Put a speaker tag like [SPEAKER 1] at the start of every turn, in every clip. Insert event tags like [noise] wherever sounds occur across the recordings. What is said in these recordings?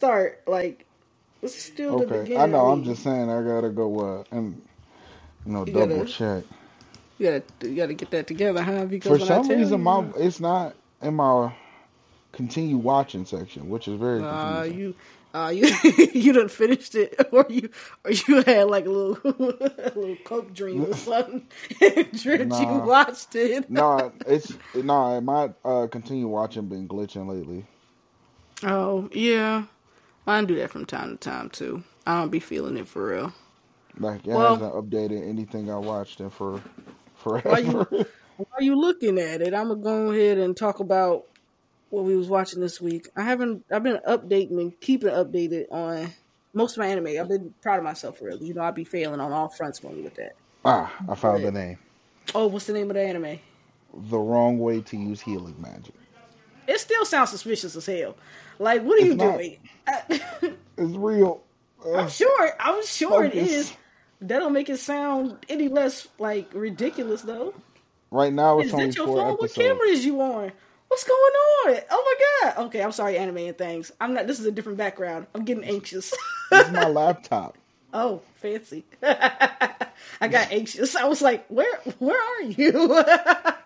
[SPEAKER 1] start. Like this is still the
[SPEAKER 2] Okay,
[SPEAKER 1] beginning.
[SPEAKER 2] I know. I'm just saying. I gotta go uh, and you know
[SPEAKER 1] You
[SPEAKER 2] double
[SPEAKER 1] gotta-
[SPEAKER 2] check.
[SPEAKER 1] you gotta you gotta get that together, huh? Because
[SPEAKER 2] For some reason,
[SPEAKER 1] you,
[SPEAKER 2] my it's not in my continue watching section, which is very
[SPEAKER 1] uh,
[SPEAKER 2] confusing.
[SPEAKER 1] you. Uh, [laughs] you you done finished it, [laughs] or you or you had like a little [laughs] a little coke dream or something, and dreamt you watched it.
[SPEAKER 2] no, it's no. My uh, continue watching been glitching lately.
[SPEAKER 1] Oh yeah, mine do that from time to time too. I don't be feeling it for real.
[SPEAKER 2] Like it
[SPEAKER 1] Well-
[SPEAKER 2] hasn't updated anything I watched in for forever.
[SPEAKER 1] Why you [laughs] you looking at it, I'm gonna go ahead and talk about what we was watching this week. I haven't. I've been updating and keeping updated on most of my anime. I've been proud of myself for real. You know, I'd be failing on all fronts when with that.
[SPEAKER 2] ah, I found the name.
[SPEAKER 1] Oh, what's the name of the anime?
[SPEAKER 2] The wrong way to use healing magic.
[SPEAKER 1] It still sounds suspicious as hell. Like, what are you
[SPEAKER 2] not.
[SPEAKER 1] doing? [laughs]
[SPEAKER 2] It's real.
[SPEAKER 1] I'm
[SPEAKER 2] Uh,
[SPEAKER 1] sure. I'm sure it
[SPEAKER 2] Focus.
[SPEAKER 1] is. That don't make it sound any less like ridiculous though.
[SPEAKER 2] right now, it's
[SPEAKER 1] Is
[SPEAKER 2] only
[SPEAKER 1] that your phone? What
[SPEAKER 2] episodes.
[SPEAKER 1] camera is you on? What's going on? Oh my god. Okay, I'm sorry, anime and things. I'm not. This is a different background. I'm getting anxious.
[SPEAKER 2] This is my laptop. [laughs]
[SPEAKER 1] oh, fancy. [laughs] I got anxious. I was like, where Where are you?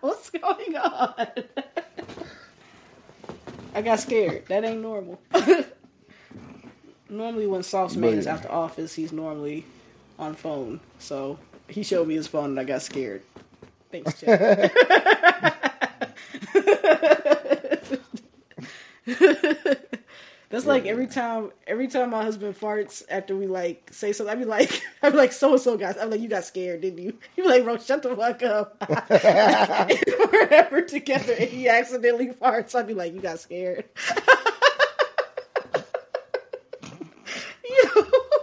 [SPEAKER 1] What's going on? I got scared. That ain't normal. normally, when Sauce Man is
[SPEAKER 2] But-
[SPEAKER 1] after office, he's normally on phone. So he showed me his phone, and I got scared. Thanks, Chad. [laughs] That's like every time, every time my husband farts after we like say something, I'd be like, I'd be like, so and so guys, I'm like, you got scared, didn't you? [laughs] He'd be like, bro, shut the fuck up. [laughs] [laughs] We're ever together and he accidentally farts, I'd be like, you got scared.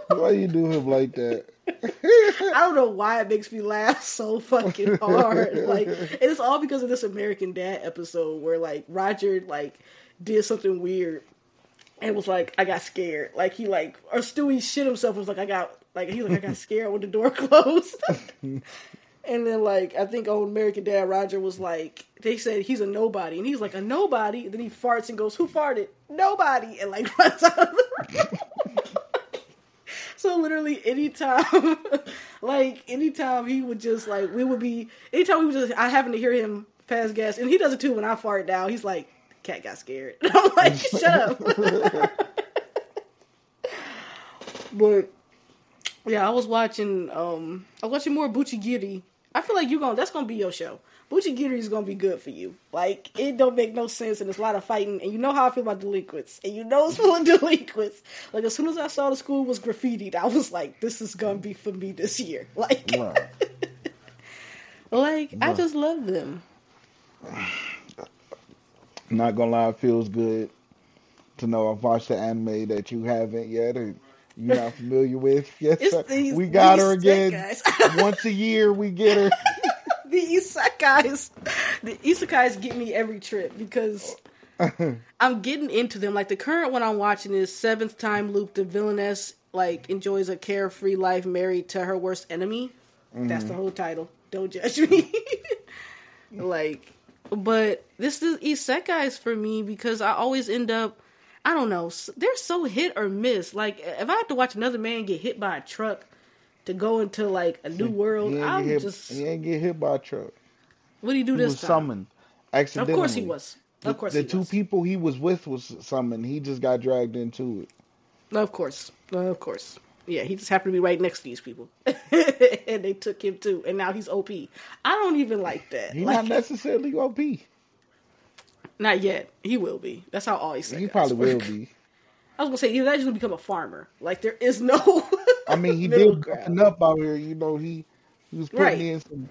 [SPEAKER 2] Why you do him like that?
[SPEAKER 1] I don't know why it makes me laugh so fucking hard. Like, and it's all because of this American Dad episode where like Roger like did something weird and was like, I got scared. Like he like or Stewie shit himself and was like, I got like he was like I got scared when the door [laughs] closed. [laughs] and then like I think old American Dad Roger was like they said he's a nobody and he's like a nobody. And then he farts and goes, Who farted? Nobody and like [laughs] runs out of the room. So literally, anytime, like anytime he would just like we would be anytime we would just I happen to hear him pass gas, and he does it too when I fart down. He's like, "Kat got scared." And I'm like, "Shut up." but yeah, I was watching. um I was watching more Buchigiri. I feel like you going to that's gonna be your show. Buchigiri is gonna be good for you. Like it don't make no sense, and there's a lot of fighting. And you know how I feel about delinquents, and you know it's full of [laughs] delinquents. Like as soon as I saw the school was graffitied, I was like, "This is gonna be for me this year." [laughs] Like,
[SPEAKER 2] Right. [laughs]
[SPEAKER 1] like I just love them.
[SPEAKER 2] Not gonna lie, it feels good to know I've watched the anime that you haven't yet you're not familiar with. [laughs] Yes,
[SPEAKER 1] It's
[SPEAKER 2] sir.
[SPEAKER 1] these-
[SPEAKER 2] we got her again. [laughs] [laughs] Once a year, we get her.
[SPEAKER 1] the isekais, the isekais get me every trip because I'm getting into them. Like the current one I'm watching is Seventh Time Loop. The villainess like enjoys a carefree life married to her worst enemy. That's the mm-hmm. whole title. Don't judge me. like, but this is isekais for me because I always end up. I don't know. They're so hit or miss. Like if I have to watch another man get hit by a truck to go into like a new world, I'm
[SPEAKER 2] hit,
[SPEAKER 1] just.
[SPEAKER 2] he ain't get hit by a truck.
[SPEAKER 1] What do you do
[SPEAKER 2] He
[SPEAKER 1] this
[SPEAKER 2] was
[SPEAKER 1] time?
[SPEAKER 2] summoned accidentally.
[SPEAKER 1] Of course he was.
[SPEAKER 2] The,
[SPEAKER 1] Of course
[SPEAKER 2] the
[SPEAKER 1] he
[SPEAKER 2] two
[SPEAKER 1] was.
[SPEAKER 2] people he was with was summoned. He just got dragged into it.
[SPEAKER 1] Of course. Of course. Yeah, he just happened to be right next to these people. [laughs] and they took him too. And now he's OP. I don't even like that.
[SPEAKER 2] He's
[SPEAKER 1] like,
[SPEAKER 2] not necessarily OP.
[SPEAKER 1] not yet. He will be. That's how all
[SPEAKER 2] He
[SPEAKER 1] guys
[SPEAKER 2] probably will be.
[SPEAKER 1] I was gonna say he's actually gonna become a farmer. Like there is no [laughs]
[SPEAKER 2] I mean, he did
[SPEAKER 1] ground.
[SPEAKER 2] up out here. You know, he he was putting
[SPEAKER 1] Right.
[SPEAKER 2] in some.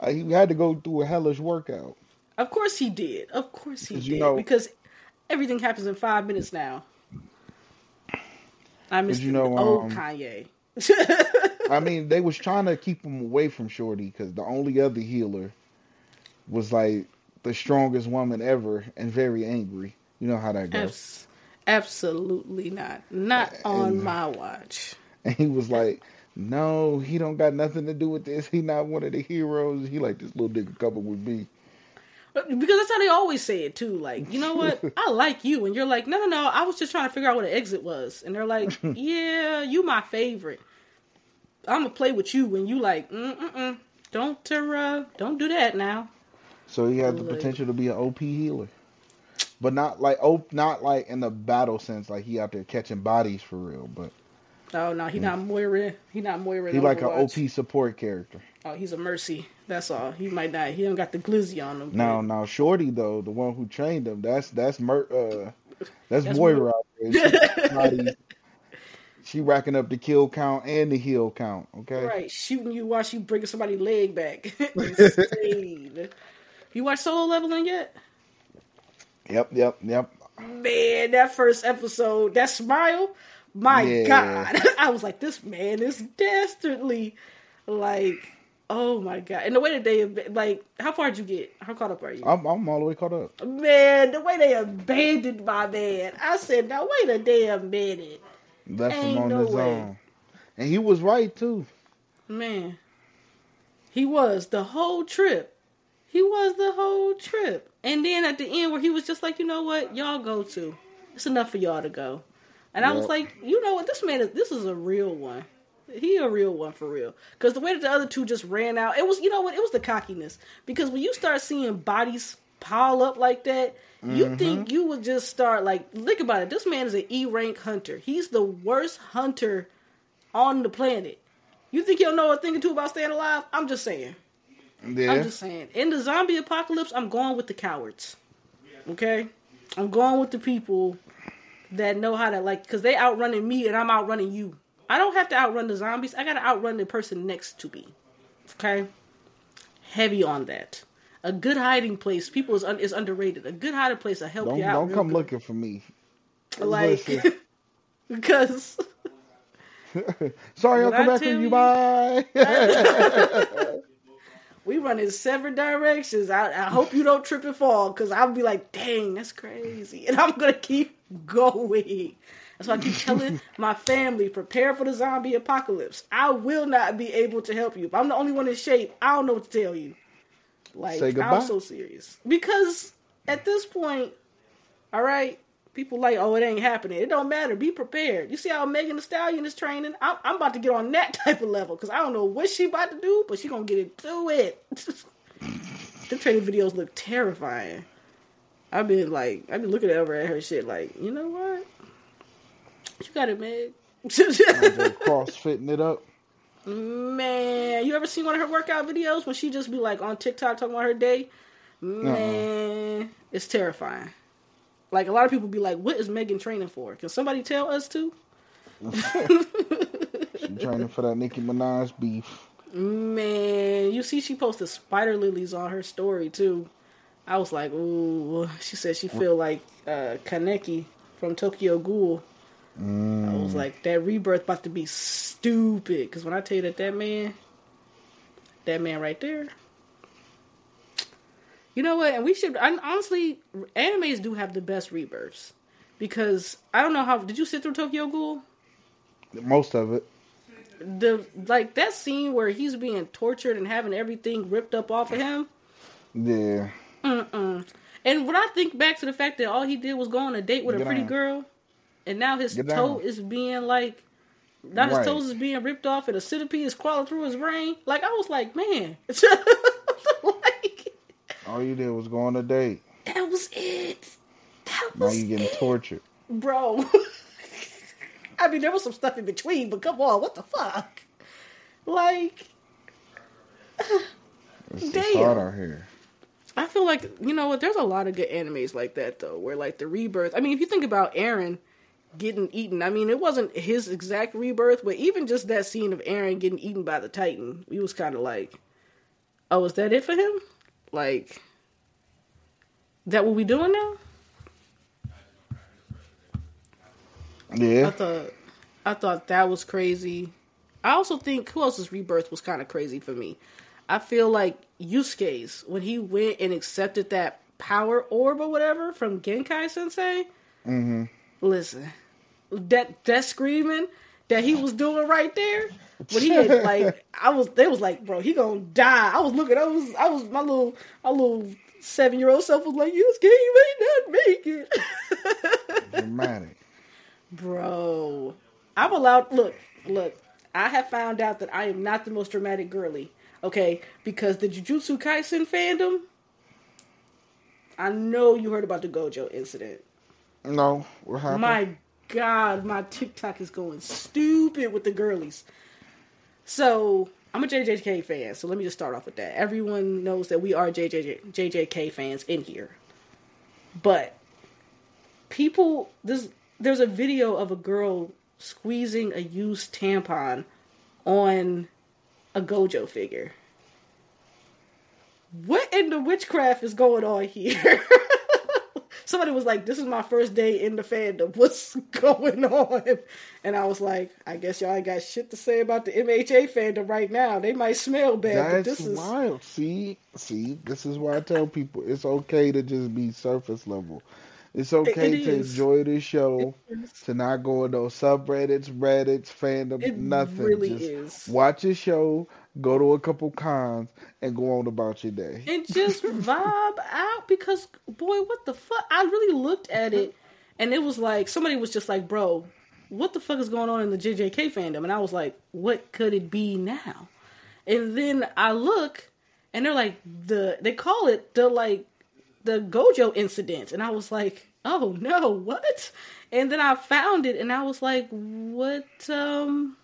[SPEAKER 2] Uh, he had to go through a hellish workout.
[SPEAKER 1] Of course he did. Of course he did.
[SPEAKER 2] you know-
[SPEAKER 1] because everything happens in five minutes now. I miss
[SPEAKER 2] you know,
[SPEAKER 1] old
[SPEAKER 2] um,
[SPEAKER 1] Kanye.
[SPEAKER 2] I [laughs] mean, they was trying to keep him away from Shorty because the only other healer was like the strongest woman ever and very angry. You know how that goes.
[SPEAKER 1] Abs- absolutely not. Not on
[SPEAKER 2] And-
[SPEAKER 1] my watch. [laughs]
[SPEAKER 2] And he was like, "No, he don't got nothing to do with this. He not one of the heroes. He like this little nigga couple with me."
[SPEAKER 1] Because that's how they always say it too. Like, you know what? [laughs] I like you, and you're like, no, no, no. I was just trying to figure out what an exit was, and they're like, [laughs] yeah, you my favorite. I'm gonna play with you when you like, mm mm mm. Don't uh, don't do that now.
[SPEAKER 2] So he had the
[SPEAKER 1] Like-
[SPEAKER 2] potential to be an OP healer, but not like op, not like in the battle sense, like he out there catching bodies for real. But
[SPEAKER 1] Oh no, he not Moira. He not Moira.
[SPEAKER 2] he like an OP support character.
[SPEAKER 1] Oh, he's a mercy. That's all. He might not. He don't got the glizzy on him.
[SPEAKER 2] Now, now, Shorty though, the one who trained him, that's that's Mer, uh, that's,
[SPEAKER 1] That's
[SPEAKER 2] Moira
[SPEAKER 1] Moira.
[SPEAKER 2] out there. [laughs] She, racking up the kill count and the heal count. Okay,
[SPEAKER 1] Right, shooting you while she bringing somebody's leg back. [laughs] [laughs] You watch Solo Leveling yet?
[SPEAKER 2] Yep, yep, yep.
[SPEAKER 1] Man, that first episode, that smile, my
[SPEAKER 2] Yeah.
[SPEAKER 1] God. [laughs] I was like, this man is dastardly. Like, oh my God. And the way that they, like, how far did you get? How caught up are you?
[SPEAKER 2] I'm I'm all the way caught up.
[SPEAKER 1] Man, the way they abandoned my man. I said, now wait a damn minute.
[SPEAKER 2] Left him
[SPEAKER 1] Ain't
[SPEAKER 2] on
[SPEAKER 1] no
[SPEAKER 2] his
[SPEAKER 1] way.
[SPEAKER 2] own, and he was right too.
[SPEAKER 1] Man, he was the whole trip. He was the whole trip. And then at the end, where he was just like, you know what, y'all go to. It's enough for y'all to go. And I was like, you know what, this man is. This is a real one. He a real one for real. Because the way that the other two just ran out, it was you know what, it was the cockiness. Because when you start seeing bodies pile up like that, you mm-hmm. think you would just start like think about it. This man is an E rank hunter. He's the worst hunter on the planet. You think he'll know a thing or two about staying alive? I'm just saying.
[SPEAKER 2] Yeah,
[SPEAKER 1] I'm just saying. In the zombie apocalypse, I'm going with the cowards. Okay? I'm going with the people that know how to, like, because they outrunning me and I'm outrunning you. I don't have to outrun the zombies. I got to outrun the person next to me. Okay? Heavy on that. A good hiding place, people is, un- is underrated. A good hiding place will help
[SPEAKER 2] don't
[SPEAKER 1] you out.
[SPEAKER 2] don't come
[SPEAKER 1] good.
[SPEAKER 2] looking for me.
[SPEAKER 1] Like, [laughs] because [laughs]
[SPEAKER 2] Sorry, I'll come
[SPEAKER 1] I
[SPEAKER 2] back for you.
[SPEAKER 1] you-
[SPEAKER 2] Bye. [laughs]
[SPEAKER 1] we run in seven directions. I, I hope you don't trip and fall because I'll be like, dang, that's crazy. And I'm going to keep going. That's why I keep telling [laughs] my family, prepare for the zombie apocalypse. I will not be able to help you. If I'm the only one in shape, I don't know what to tell you. Like. I'm so serious. Because at this point, all right, people like, oh, it ain't happening. It don't matter. Be prepared. You see how Megan Thee Stallion is training? I'm, I'm about to get on that [laughs] type of level because I don't know what she about to do, but she gonna get into it. [laughs] the training videos look terrifying. I've been like, I've been looking over at her shit like, you know what? You got it, Meg. [laughs]
[SPEAKER 2] Crossfitting it up.
[SPEAKER 1] Man, you ever seen one of her workout videos when she just be like on TikTok talking about her day? Uh-uh. Man, it's terrifying. Like a lot of people be like, "What is Megan training for?" Can somebody tell us too?
[SPEAKER 2] She training for that Nicki Minaj beef.
[SPEAKER 1] Man, you see, she posted spider lilies on her story too. I was like, "Ooh." She said she feel like uh, Kaneki from Tokyo Ghoul. I was like, that rebirth about to be stupid. Because when I tell you that that man, that man right there, you know what? And we should. I, honestly, animes do have the best rebirths because I don't know how. Did you sit through Tokyo Ghoul?
[SPEAKER 2] Most of it.
[SPEAKER 1] The like that scene where he's being tortured and having everything ripped up off of him.
[SPEAKER 2] Yeah.
[SPEAKER 1] Mm-mm. And when I think back to the fact that all he did was go on a date with a pretty girl, and now his
[SPEAKER 2] Get
[SPEAKER 1] toe is being like, now his toes is being ripped off, and a centipede is crawling through his brain. Like I was like, man, [laughs]
[SPEAKER 2] All you did was go on a date.
[SPEAKER 1] that was it. That
[SPEAKER 2] Now
[SPEAKER 1] was
[SPEAKER 2] you getting
[SPEAKER 1] it,
[SPEAKER 2] tortured.
[SPEAKER 1] bro. [laughs] I mean, there was some stuff in between, but come on, what the fuck? Like,
[SPEAKER 2] It's
[SPEAKER 1] Damn.
[SPEAKER 2] hard out here.
[SPEAKER 1] I feel like you know what? There's a lot of good animes like that though, where like the rebirth. I mean, if you think about Eren getting eaten, I mean, it wasn't his exact rebirth, but even just that scene of Eren getting eaten by the Titan, he was kind of like, "Oh, is that it for him? Like, that what we doing now?"
[SPEAKER 2] Yeah.
[SPEAKER 1] I thought, I thought that was crazy. I also think who else's rebirth was kind of crazy for me. I feel like Yusuke's when he went and accepted that power orb or whatever from Genkai Sensei.
[SPEAKER 2] Mm-hmm.
[SPEAKER 1] Listen, that that screaming that he was doing right there But he had like [laughs] I was they was like bro he gonna die. I was looking I was I was my little my little seven year old self was like, "This game may not make it." [laughs]
[SPEAKER 2] Dramatic.
[SPEAKER 1] Bro, I'm allowed. Look, look. I have found out that I am not the most dramatic girly. Okay, because the Jujutsu Kaisen fandom. I know you heard about the Gojo incident.
[SPEAKER 2] No, what happened?
[SPEAKER 1] My God, my TikTok is going stupid with the girlies. So I'm a JJK fan, so let me just start off with that. Everyone knows that we are JJJ, JJK fans in here, but people, this there's a video of a girl squeezing a used tampon on a Gojo figure. What in the witchcraft is going on here? [laughs] Somebody was like, "This is my first day in the fandom. [laughs] What's going on?" And I was like, "I guess y'all ain't got shit to say about the MHA fandom right now. They might smell bad,
[SPEAKER 2] That's
[SPEAKER 1] but this is
[SPEAKER 2] wild. See, see, this is why I tell people it's okay to just be surface level. It's okay
[SPEAKER 1] it
[SPEAKER 2] to
[SPEAKER 1] is.
[SPEAKER 2] enjoy the show, to not go in those subreddits, Reddits, fandom,
[SPEAKER 1] It
[SPEAKER 2] nothing.
[SPEAKER 1] really
[SPEAKER 2] just
[SPEAKER 1] is.
[SPEAKER 2] watch a show, go to a couple cons, and go on about your day.
[SPEAKER 1] and just vibe out because boy, what the fuck? I really looked at it, and it was like somebody was just like, "Bro, what the fuck is going on in the JJK fandom?" And I was like, "What could it be now?" And then I look, and they're like the they call it the like the Gojo incident, and I was like, "Oh no, what?" And then I found it, and I was like, "What? Um,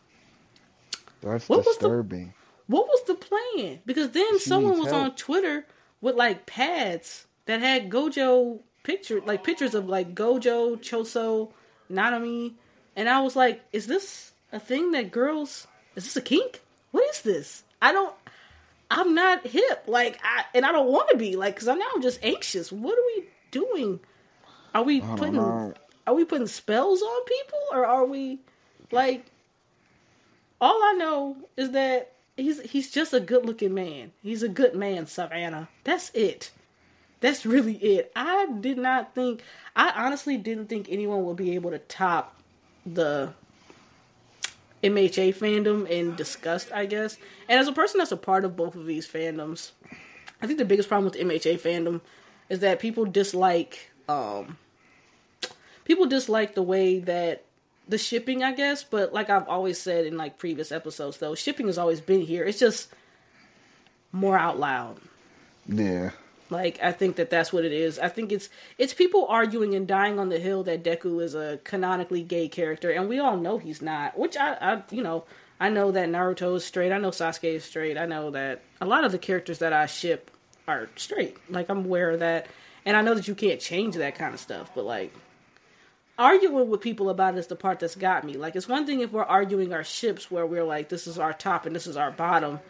[SPEAKER 2] That's
[SPEAKER 1] What was the-
[SPEAKER 2] disturbing.
[SPEAKER 1] What was the plan? Because then
[SPEAKER 2] She
[SPEAKER 1] someone was
[SPEAKER 2] help.
[SPEAKER 1] on Twitter with like pads that had Gojo picture, like pictures of like Gojo, Choso, Nanami, and I was like, "Is this a thing that girls? Is this a kink? What is this? I don't. I'm not hip. Like, I and I don't want to be. Like, because I'm now I'm just anxious. What are we doing? Are we putting?
[SPEAKER 2] know.
[SPEAKER 1] Are we putting spells on people, or are we like? All I know is that he's he's just a good looking man. He's a good man, Savannah. That's it. That's really it. I did not think I honestly didn't think anyone would be able to top the MHA fandom in disgust, I guess. And as a person that's a part of both of these fandoms, I think the biggest problem with MHA fandom is that people dislike um people dislike the way that the shipping, I guess, but like I've always said in like previous episodes though, shipping has always been here. It's just more out loud.
[SPEAKER 2] Yeah.
[SPEAKER 1] Like I think that that's what it is. I think it's it's people arguing and dying on the hill that Deku is a canonically gay character, and we all know he's not. Which I, I you know, I know that Naruto is straight. I know Sasuke is straight. I know that a lot of the characters that I ship are straight. Like I'm aware of that, and I know that you can't change that kind of stuff. But like arguing with people about it is the part that's got me. Like it's one thing if we're arguing our ships where we're like, this is our top and this is our bottom.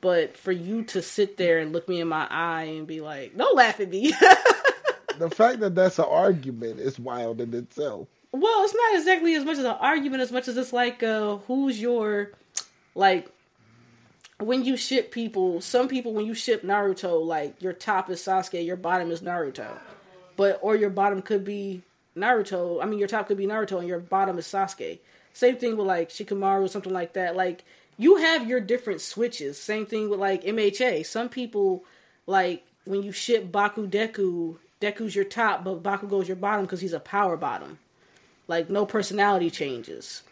[SPEAKER 1] But for you to sit there and look me in my eye and be like, "Don't laugh at me," [laughs]
[SPEAKER 2] The fact that that's an argument is wild in itself.
[SPEAKER 1] well, it's not exactly as much as an argument as much as it's like, uh, who's your like when you ship people? Some people when you ship Naruto, like your top is Sasuke, your bottom is Naruto, but or your bottom could be Naruto. I mean, your top could be Naruto and your bottom is Sasuke. Same thing with like Shikamaru, or something like that. Like you have your different switches. Same thing with like MHA. Some people like when you ship Baku Deku, Deku's your top, but Bakugo's your bottom because he's a power bottom. Like no personality changes.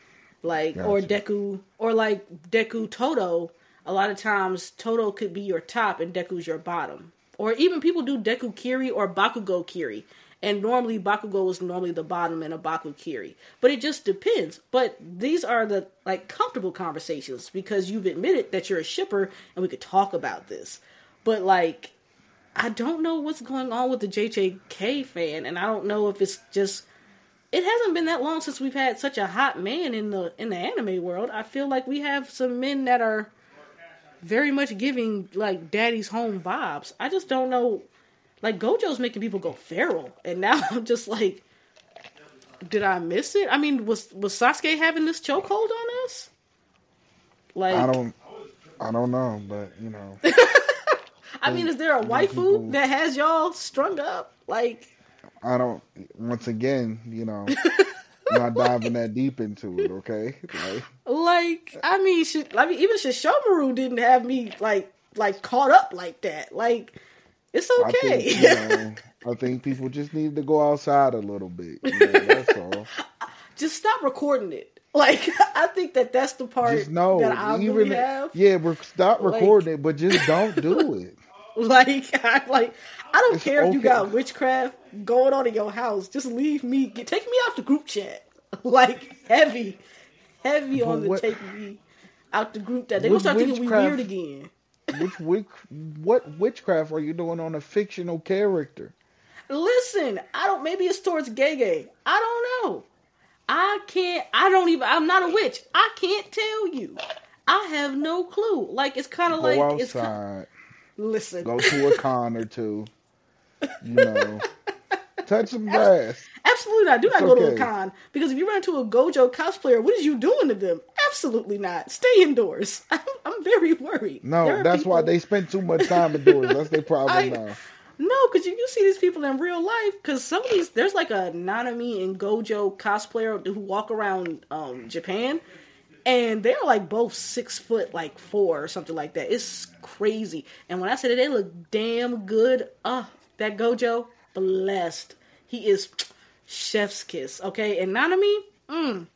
[SPEAKER 1] Like or Deku or like Deku Toto. A lot of times Toto could be your top and Deku's your bottom. Or even people do Deku Kiri or Bakugo Kiri. And normally Bakugo is normally the bottom in a Baku Kiri. But it just depends. But these are the like comfortable conversations because you've admitted that you're a shipper and we could talk about this. But like I don't know what's going on with the JJK fan and I don't know if it's just it hasn't been that long since we've had such a hot man in the in the anime world. I feel like we have some men that are very much giving like daddy's home vibes. I just don't know. Like Gojo's making people go feral, and now [laughs] I'm just like, did I miss it? I mean, was was Sasuke having this chokehold on us? Like,
[SPEAKER 2] I don't, I don't know, but you know, [laughs]
[SPEAKER 1] I mean, is there a waifu
[SPEAKER 2] people-
[SPEAKER 1] that has y'all strung up? Like,
[SPEAKER 2] I don't. Once again, you know, [laughs] not diving that deep into it. Okay, like,
[SPEAKER 1] Like, I mean, should, I mean, even Sesshomaru didn't have me like like caught up like that. Like, It's
[SPEAKER 2] I
[SPEAKER 1] okay.
[SPEAKER 2] think you know, [laughs] I think people just need to go outside a little bit. You know, that's [laughs] all.
[SPEAKER 1] Just stop recording it. [laughs] Like I think that that's the part
[SPEAKER 2] Just know,
[SPEAKER 1] that I
[SPEAKER 2] even
[SPEAKER 1] really have.
[SPEAKER 2] yeah, stop
[SPEAKER 1] Like-
[SPEAKER 2] recording it, but just don't do it.
[SPEAKER 1] Like I like I don't
[SPEAKER 2] It's
[SPEAKER 1] care if you got witchcraft going on in your house. Just leave me. Get, take me out the group chat. Like heavy, heavy on the
[SPEAKER 2] what-
[SPEAKER 1] take me out the group chat. They gonna start thinking we weird again.
[SPEAKER 2] Which witch, what witchcraft are you doing on a fictional character?
[SPEAKER 1] Listen, I don't. Maybe it's towards gay gay. I don't know. I can't. I don't even. I'm not a witch. I can't tell you. I have no clue. Like it's kind of like it's. ki-
[SPEAKER 2] outside,
[SPEAKER 1] Listen,
[SPEAKER 2] go to a con or two. You know, [laughs] touch some grass.
[SPEAKER 1] absolutely not. Do not
[SPEAKER 2] It's
[SPEAKER 1] go to a con because if you run into a Gojo cosplayer, what is you doing to them? Absolutely not. Stay indoors. [laughs] I'm, I'm very worried.
[SPEAKER 2] No, that's why they spend too much time indoors. That's their [laughs] problem
[SPEAKER 1] I-
[SPEAKER 2] now.
[SPEAKER 1] No, because you, you see these people in real life. Because some of these, there's like a Nanami and Gojo cosplayer who walk around um, Japan, and they're like both six foot, like four or something like that. It's crazy. And when I say that they look damn good, uh, that Gojo blessed. He is chef's kiss. Okay, and Nanami, mm,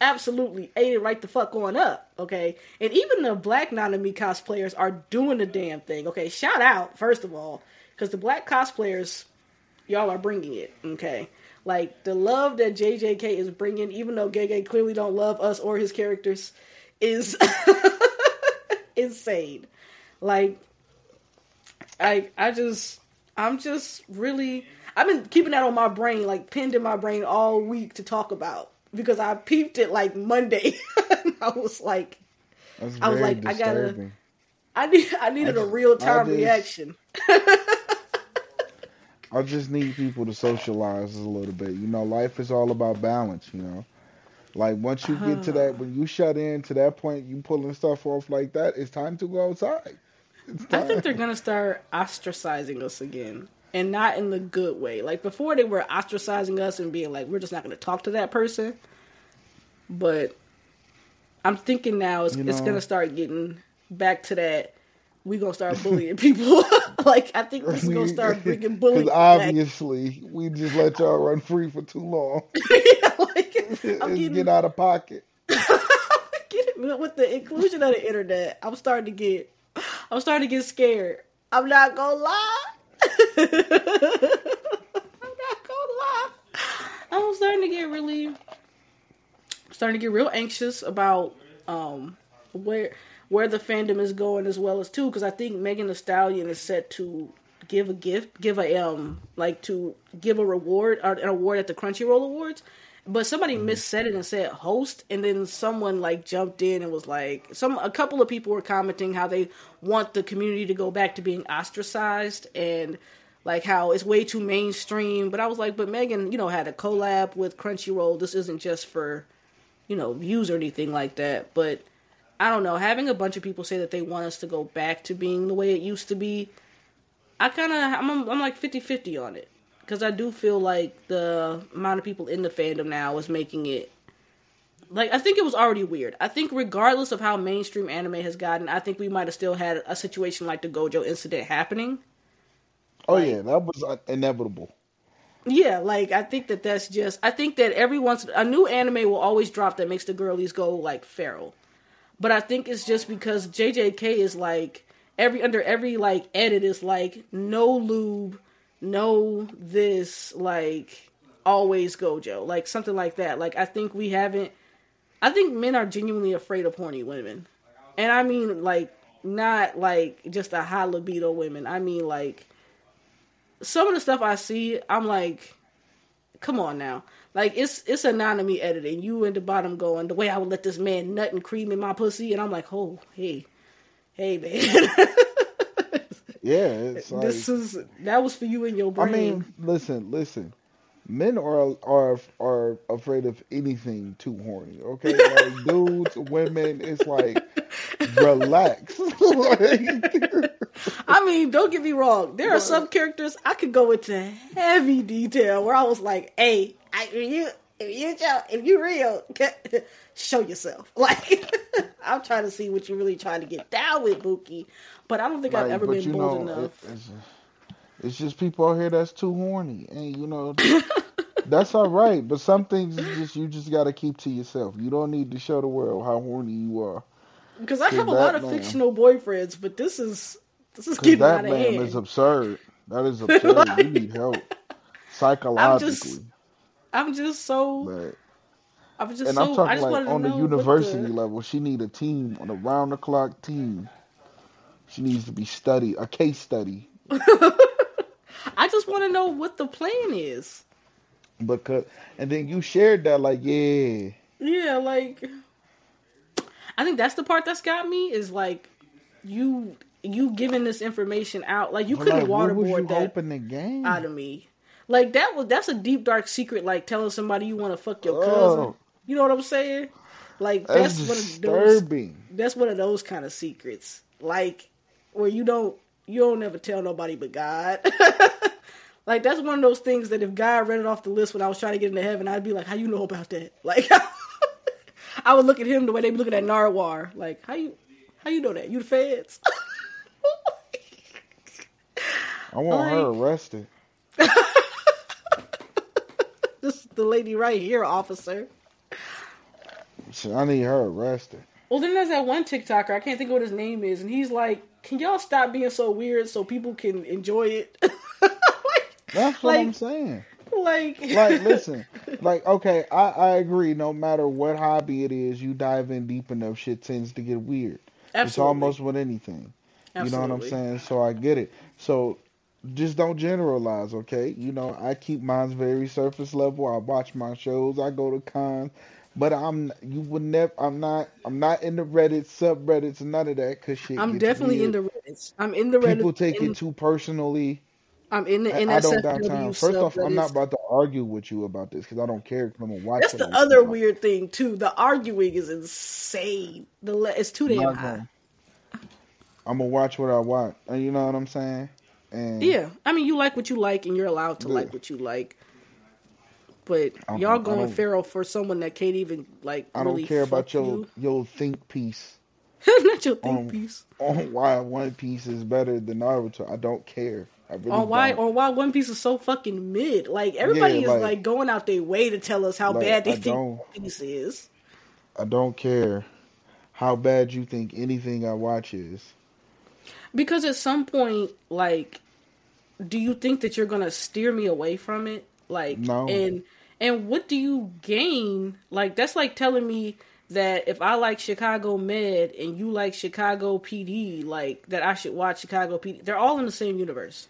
[SPEAKER 1] absolutely ate it right the fuck on up, okay? And even the black Nanami cosplayers are doing the damn thing, okay? Shout out, first of all, because the black cosplayers, y'all are bringing it, okay? Like, the love that JJK is bringing, even though Gege clearly don't love us or his characters, is [laughs] insane. Like, I, I just, I'm just really, I've been keeping that on my brain, like pinned in my brain all week to talk about because I peeped it like Monday. [laughs] I was like,
[SPEAKER 2] That's
[SPEAKER 1] I was like, I gotta- I need, I needed a
[SPEAKER 2] just-
[SPEAKER 1] real time
[SPEAKER 2] just-
[SPEAKER 1] reaction. [laughs]
[SPEAKER 2] I just need people to socialize a little bit. You know, life is all about balance, you know. Like once you get to uh-huh. that when you shut in to that point, you pulling stuff off like that, it's time to go outside.
[SPEAKER 1] I think they're gonna start ostracizing us again, and not in the good way. Like before, they were ostracizing us and being like, "We're just not gonna talk to that person." But I'm thinking now it's,
[SPEAKER 2] You
[SPEAKER 1] it's gonna start getting back to that. We gonna start bullying [laughs] people. [laughs] like I think this is gonna start bringing bullying. [laughs]
[SPEAKER 2] Because
[SPEAKER 1] back.
[SPEAKER 2] obviously we just let y'all run free for too long.
[SPEAKER 1] yeah, like, I'm
[SPEAKER 2] it's
[SPEAKER 1] getting,
[SPEAKER 2] get out of pocket.
[SPEAKER 1] with the inclusion of the internet. I'm starting to get, I'm starting to get scared. I'm not gonna lie. [laughs] I'm not gonna lie. I'm starting to get really, starting to get real anxious about um where where the fandom is going as well as too because I think Megan Thee Stallion is set to give a gift, give a um like to give a reward or an award at the Crunchyroll Awards. But somebody mm-hmm. missaid it and said host, and then someone like jumped in and was like, some a couple of people were commenting how they want the community to go back to being ostracized and like how it's way too mainstream. But I was like, but Megan, you know, had a collab with Crunchyroll. This isn't just for you know views or anything like that. But I don't know. Having a bunch of people say that they want us to go back to being the way it used to be, I kind of I'm I'm like 50-50 on it because I do feel like the amount of people in the fandom now is making it like I think it was already weird. I think regardless of how mainstream anime has gotten, I think we might have still had a situation like the Gojo incident happening.
[SPEAKER 2] Oh
[SPEAKER 1] Like-
[SPEAKER 2] yeah, that was uh, inevitable.
[SPEAKER 1] Yeah, like I think that that's just I think that every once a new anime will always drop that makes the girlies go like feral. But I think it's just because JJK is like every under every like edit is like no lube, no this like always gojo, like something like that. Like I think we haven't I think men are genuinely afraid of horny women. And I mean like not like just a high libido women. I mean like some of the stuff I see, I'm like, come on now. Like it's it's anonymous editing. You in the bottom going, the way I would let this man nut and cream in my pussy, and I'm like, oh, hey, hey man. [laughs]
[SPEAKER 2] Yeah, it's like
[SPEAKER 1] this is that was for you and your
[SPEAKER 2] I mean, listen, listen. Men are are are afraid of anything too horny. Okay, like [laughs] dudes, women. It's like relax. [laughs]
[SPEAKER 1] I mean, don't get me wrong. There are some characters I could go into heavy detail where I was like, "Hey, I, if you if you if you real, [laughs] show yourself." Like, I'm trying to see what you're really trying to get down with, Buki. But I don't think I've ever been bold
[SPEAKER 2] know,
[SPEAKER 1] enough.
[SPEAKER 2] it- it's- It's just people out here that's too horny, and you know [laughs] that's all right. But some things just you just got to keep to yourself. You don't need to show the world how horny you are.
[SPEAKER 1] Because I have a lot of
[SPEAKER 2] man-
[SPEAKER 1] fictional boyfriends, but this is this is getting
[SPEAKER 2] that
[SPEAKER 1] out of
[SPEAKER 2] man
[SPEAKER 1] hand.
[SPEAKER 2] is absurd. That is [laughs] absurd. you need help psychologically.
[SPEAKER 1] I'm just so.
[SPEAKER 2] but,
[SPEAKER 1] I'm just
[SPEAKER 2] and
[SPEAKER 1] so.
[SPEAKER 2] I'm
[SPEAKER 1] I
[SPEAKER 2] talking
[SPEAKER 1] just
[SPEAKER 2] like on the university
[SPEAKER 1] the-
[SPEAKER 2] level. She need a team, on a round the clock team. She needs to be studied, a case study. [laughs]
[SPEAKER 1] I just want to know what the plan is.
[SPEAKER 2] Because and then you shared that like, yeah,
[SPEAKER 1] Yeah, like I think that's the part that's got me is like you you giving this information out. Like you couldn't
[SPEAKER 2] like,
[SPEAKER 1] waterboard that
[SPEAKER 2] hoping to gain?
[SPEAKER 1] out of me. Like that was that's a deep dark secret. Like telling somebody you want to fuck your oh. cousin.
[SPEAKER 2] Oh.
[SPEAKER 1] You know what I'm saying? Like
[SPEAKER 2] That's
[SPEAKER 1] that's, one of those. That's one of those kind of secrets. Like where you don't you don't never tell nobody but God. [laughs] like that's one of those things that if God read it off the list when I was trying to get into heaven, I'd be like, "How you know about that?" [laughs] Like [laughs] I would look at him the way they be looking at Narwhal. Like how you how you know that? You the feds?
[SPEAKER 2] I want her arrested.
[SPEAKER 1] this is the lady right here, officer.
[SPEAKER 2] I need her arrested.
[SPEAKER 1] Well, then there's that one TikToker. I can't think of what his name is, and he's like, "Can y'all stop being so weird so people can enjoy it?" [laughs]
[SPEAKER 2] That's what
[SPEAKER 1] Like-
[SPEAKER 2] I'm saying.
[SPEAKER 1] like,
[SPEAKER 2] Like, [laughs] listen, like, okay, I, I agree. No matter what hobby it is, you dive in deep enough, shit tends to get weird.
[SPEAKER 1] Absolutely.
[SPEAKER 2] It's almost with anything. Absolutely. You know what I'm saying? So I get it. So just don't generalize, okay? You know, I keep mine very surface level. I watch my shows. I go to cons, but I'm you would never. I'm not. I'm not in the Reddit subreddits and none of that because shit.
[SPEAKER 1] I'm definitely in the Reddits. I'm in the Reddit.
[SPEAKER 2] People take
[SPEAKER 1] in-
[SPEAKER 2] it too personally.
[SPEAKER 1] I'm in the
[SPEAKER 2] I, I don't got time. First off, I'm not about to argue with you about this because I don't care. I'm gonna watch.
[SPEAKER 1] That's the other
[SPEAKER 2] about.
[SPEAKER 1] weird thing too. The arguing is insane. The le- it's too damn high.
[SPEAKER 2] I'm gonna watch what I watch. And you know what I'm saying? And
[SPEAKER 1] Yeah, I mean, you like what you like, and you're allowed to
[SPEAKER 2] Yeah.
[SPEAKER 1] like what you like. But y'all going feral for someone that can't even like.
[SPEAKER 2] I don't
[SPEAKER 1] really
[SPEAKER 2] care about your
[SPEAKER 1] you.
[SPEAKER 2] your think piece. [laughs]
[SPEAKER 1] not your think
[SPEAKER 2] Um,
[SPEAKER 1] piece.
[SPEAKER 2] on why One Piece is better than Naruto. I don't care. I really
[SPEAKER 1] on why
[SPEAKER 2] don't.
[SPEAKER 1] or why One Piece is so fucking mid. Like everybody
[SPEAKER 2] Yeah,
[SPEAKER 1] is
[SPEAKER 2] like-
[SPEAKER 1] like, going out their way to tell us how
[SPEAKER 2] Like,
[SPEAKER 1] bad they
[SPEAKER 2] I
[SPEAKER 1] think One Piece is.
[SPEAKER 2] I don't care how bad you think anything I watch is.
[SPEAKER 1] Because at some point, like, do you think that you're gonna steer me away from it? Like,
[SPEAKER 2] No.
[SPEAKER 1] and and what do you gain? Like, that's like telling me that if I like Chicago Med and you like Chicago PD, like that I should watch Chicago PD. They're all in the same universe.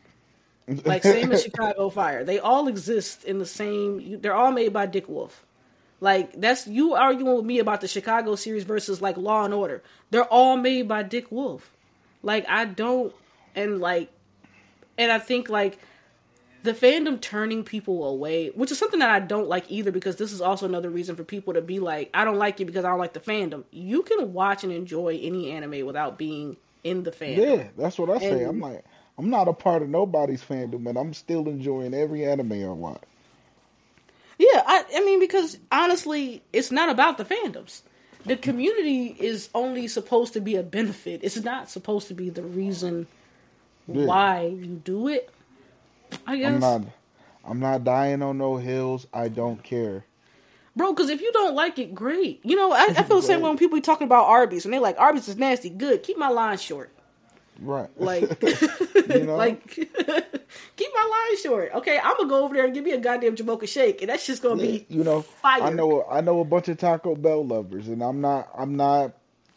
[SPEAKER 1] Like same as [laughs] Chicago Fire. They all exist in the same. They're all made by Dick Wolf. Like that's you arguing with me about the Chicago series versus like Law and Order. They're all made by Dick Wolf. Like I don't and like and I think like the fandom turning people away, which is something that I don't like either because this is also another reason for people to be like, I don't like it because I don't like the fandom. You can watch and enjoy any anime without being in the fandom.
[SPEAKER 2] Yeah, that's what I say.
[SPEAKER 1] And-
[SPEAKER 2] I'm like, I'm not a part of nobody's fandom, and I'm still enjoying every anime I watch.
[SPEAKER 1] Yeah, I, I mean, because honestly, it's not about the fandoms. The community is only supposed to be a benefit. It's not supposed to be the reason
[SPEAKER 2] Yeah.
[SPEAKER 1] why you do it. I guess,
[SPEAKER 2] I'm not. I'm not dying on no hills. I don't care.
[SPEAKER 1] bro. Because if you don't like it, great. You know, I, I feel the same [laughs] way when people be talking about Arby's and they're like Arby's is nasty. Good, keep my line short.
[SPEAKER 2] Right.
[SPEAKER 1] Like, [laughs]
[SPEAKER 2] You know?
[SPEAKER 1] like [laughs] keep my line short. Okay, I'm gonna go over there and give me a goddamn Jamocha shake, and that's just gonna be
[SPEAKER 2] you know,
[SPEAKER 1] fire.
[SPEAKER 2] I know. I know a bunch of Taco Bell lovers, and I'm not. I'm not.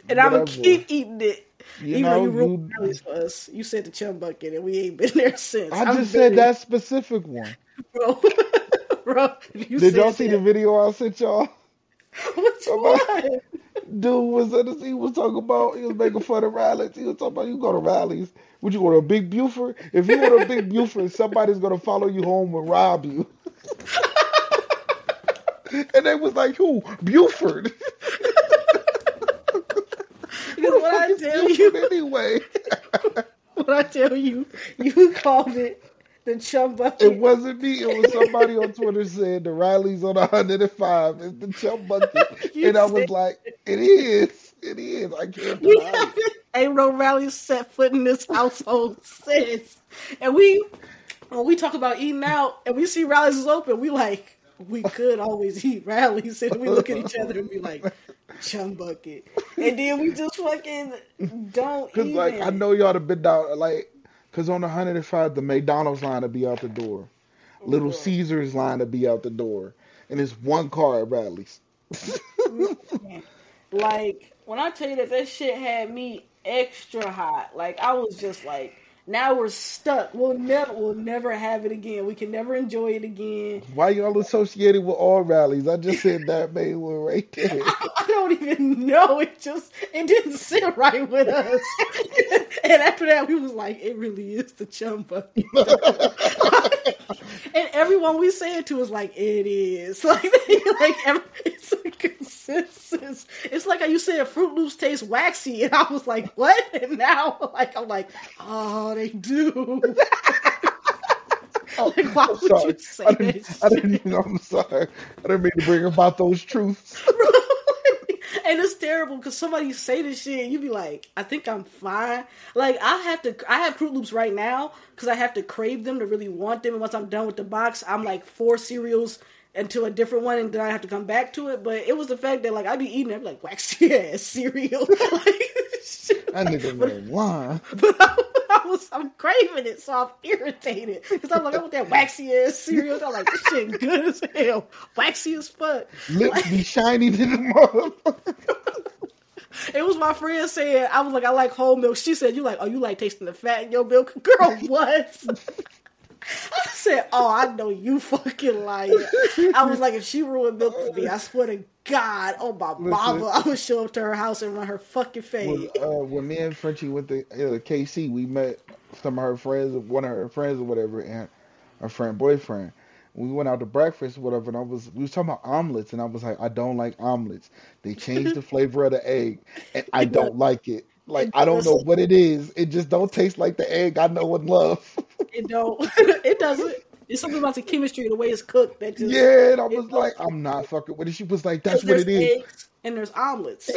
[SPEAKER 1] and I'm gonna keep eating it.
[SPEAKER 2] You
[SPEAKER 1] Even
[SPEAKER 2] know,
[SPEAKER 1] though you ruined
[SPEAKER 2] you-
[SPEAKER 1] for us. You said the chum bucket, and we ain't [laughs] been there since.
[SPEAKER 2] I
[SPEAKER 1] I'm
[SPEAKER 2] just said
[SPEAKER 1] very-
[SPEAKER 2] that specific one.
[SPEAKER 1] bro. bro, you
[SPEAKER 2] Did y'all see
[SPEAKER 1] that.
[SPEAKER 2] the video I sent y'all?
[SPEAKER 1] Which one?
[SPEAKER 2] Dude was at the, he was talking about he was making fun of Rally's. He was talking about you go to Rally's. Would you go to a big Buford? If you go to a big Buford, somebody's gonna follow you home and rob you. [laughs] and they was like, who? Buford. [laughs]
[SPEAKER 1] Because what I tell
[SPEAKER 2] Buford
[SPEAKER 1] you,
[SPEAKER 2] anyway. [laughs]
[SPEAKER 1] what I tell you, you called it the chum bucket.
[SPEAKER 2] It wasn't me. It was somebody on Twitter said the Rally's on 105 is the bucket, [laughs] and I was like, it is, it is. I can't
[SPEAKER 1] We
[SPEAKER 2] deny it.
[SPEAKER 1] haven't [laughs] ain't no rally set foot in this household [laughs] since, and we when we talk about eating out and we see Rally's is open, we like we could always eat Rally's, and we look at each other and be like, "Chum bucket," and then we just fucking don't.
[SPEAKER 2] Cause
[SPEAKER 1] even.
[SPEAKER 2] like I know y'all have been down like, cause on the 105 the McDonald's line to be out the door, oh Little
[SPEAKER 1] God.
[SPEAKER 2] Caesars line to be out the door, and it's one car at Bradley's. [laughs]
[SPEAKER 1] Like when I tell you that that shit had me extra hot, like I was just like, now we're stuck. We'll never, we'll never have it again. We can never enjoy it again.
[SPEAKER 2] Why y'all associated with all Rally's? I just said that [laughs] main one right there.
[SPEAKER 1] I don't even know. It just it didn't sit right with us. [laughs] and after that, we was like, it really is the chum bucket. [laughs] [laughs] and everyone we say it to is like, it is. [laughs] Like, they, like every, it's a consensus. It's like how you said Froot Loops taste waxy, and I was like, what? [laughs] And now, like, I'm like, oh, they do. Oh, like, why
[SPEAKER 2] I'm
[SPEAKER 1] would
[SPEAKER 2] sorry.
[SPEAKER 1] you say
[SPEAKER 2] I didn't? I didn't I'm sorry. I didn't mean to bring about those truths. [laughs]
[SPEAKER 1] and it's terrible because somebody say this shit and you be like, I think I'm fine. Like I have to, I have Froot Loops right now because I have to crave them to really want them. And once I'm done with the box, I'm like four cereals into a different one, and then I have to come back to it. But it was the fact that like I'd be eating, it, I'd be like waxy ass [laughs] cereal. [laughs] like, shit.
[SPEAKER 2] That nigga man lying. [laughs]
[SPEAKER 1] But I, I was, I'm craving it, so I'm irritated because I'm like, I want that waxy ass cereal. I'm like, this shit good as hell, waxy as fuck.
[SPEAKER 2] Lips be shiny to the motherfucker.
[SPEAKER 1] It was my friend saying, I was like, I like whole milk. She said, You like, oh, you like tasting the fat in your milk? Girl, what? I said, Oh, I know you fucking lying. I was like, If she ruined milk for me, I swear to God, oh my mama, I would show up to her house and run her fucking face.
[SPEAKER 2] When, uh, when me and Frenchie went to uh, KC, we met some of her friends, one of her friends or whatever, and her friend boyfriend. We went out to breakfast, or whatever, and I was we was talking about omelets, and I was like, I don't like omelets. They changed the flavor of the egg, and I don't [laughs] like it. Like I don't know what it is. It just don't taste like the egg I know and love. [laughs]
[SPEAKER 1] It don't. [laughs] it doesn't. It's something about the chemistry, the way it's cooked that just.
[SPEAKER 2] yeah, and I was like, I'm not fucking with it. She was like, that's what it is.
[SPEAKER 1] and there's omelets.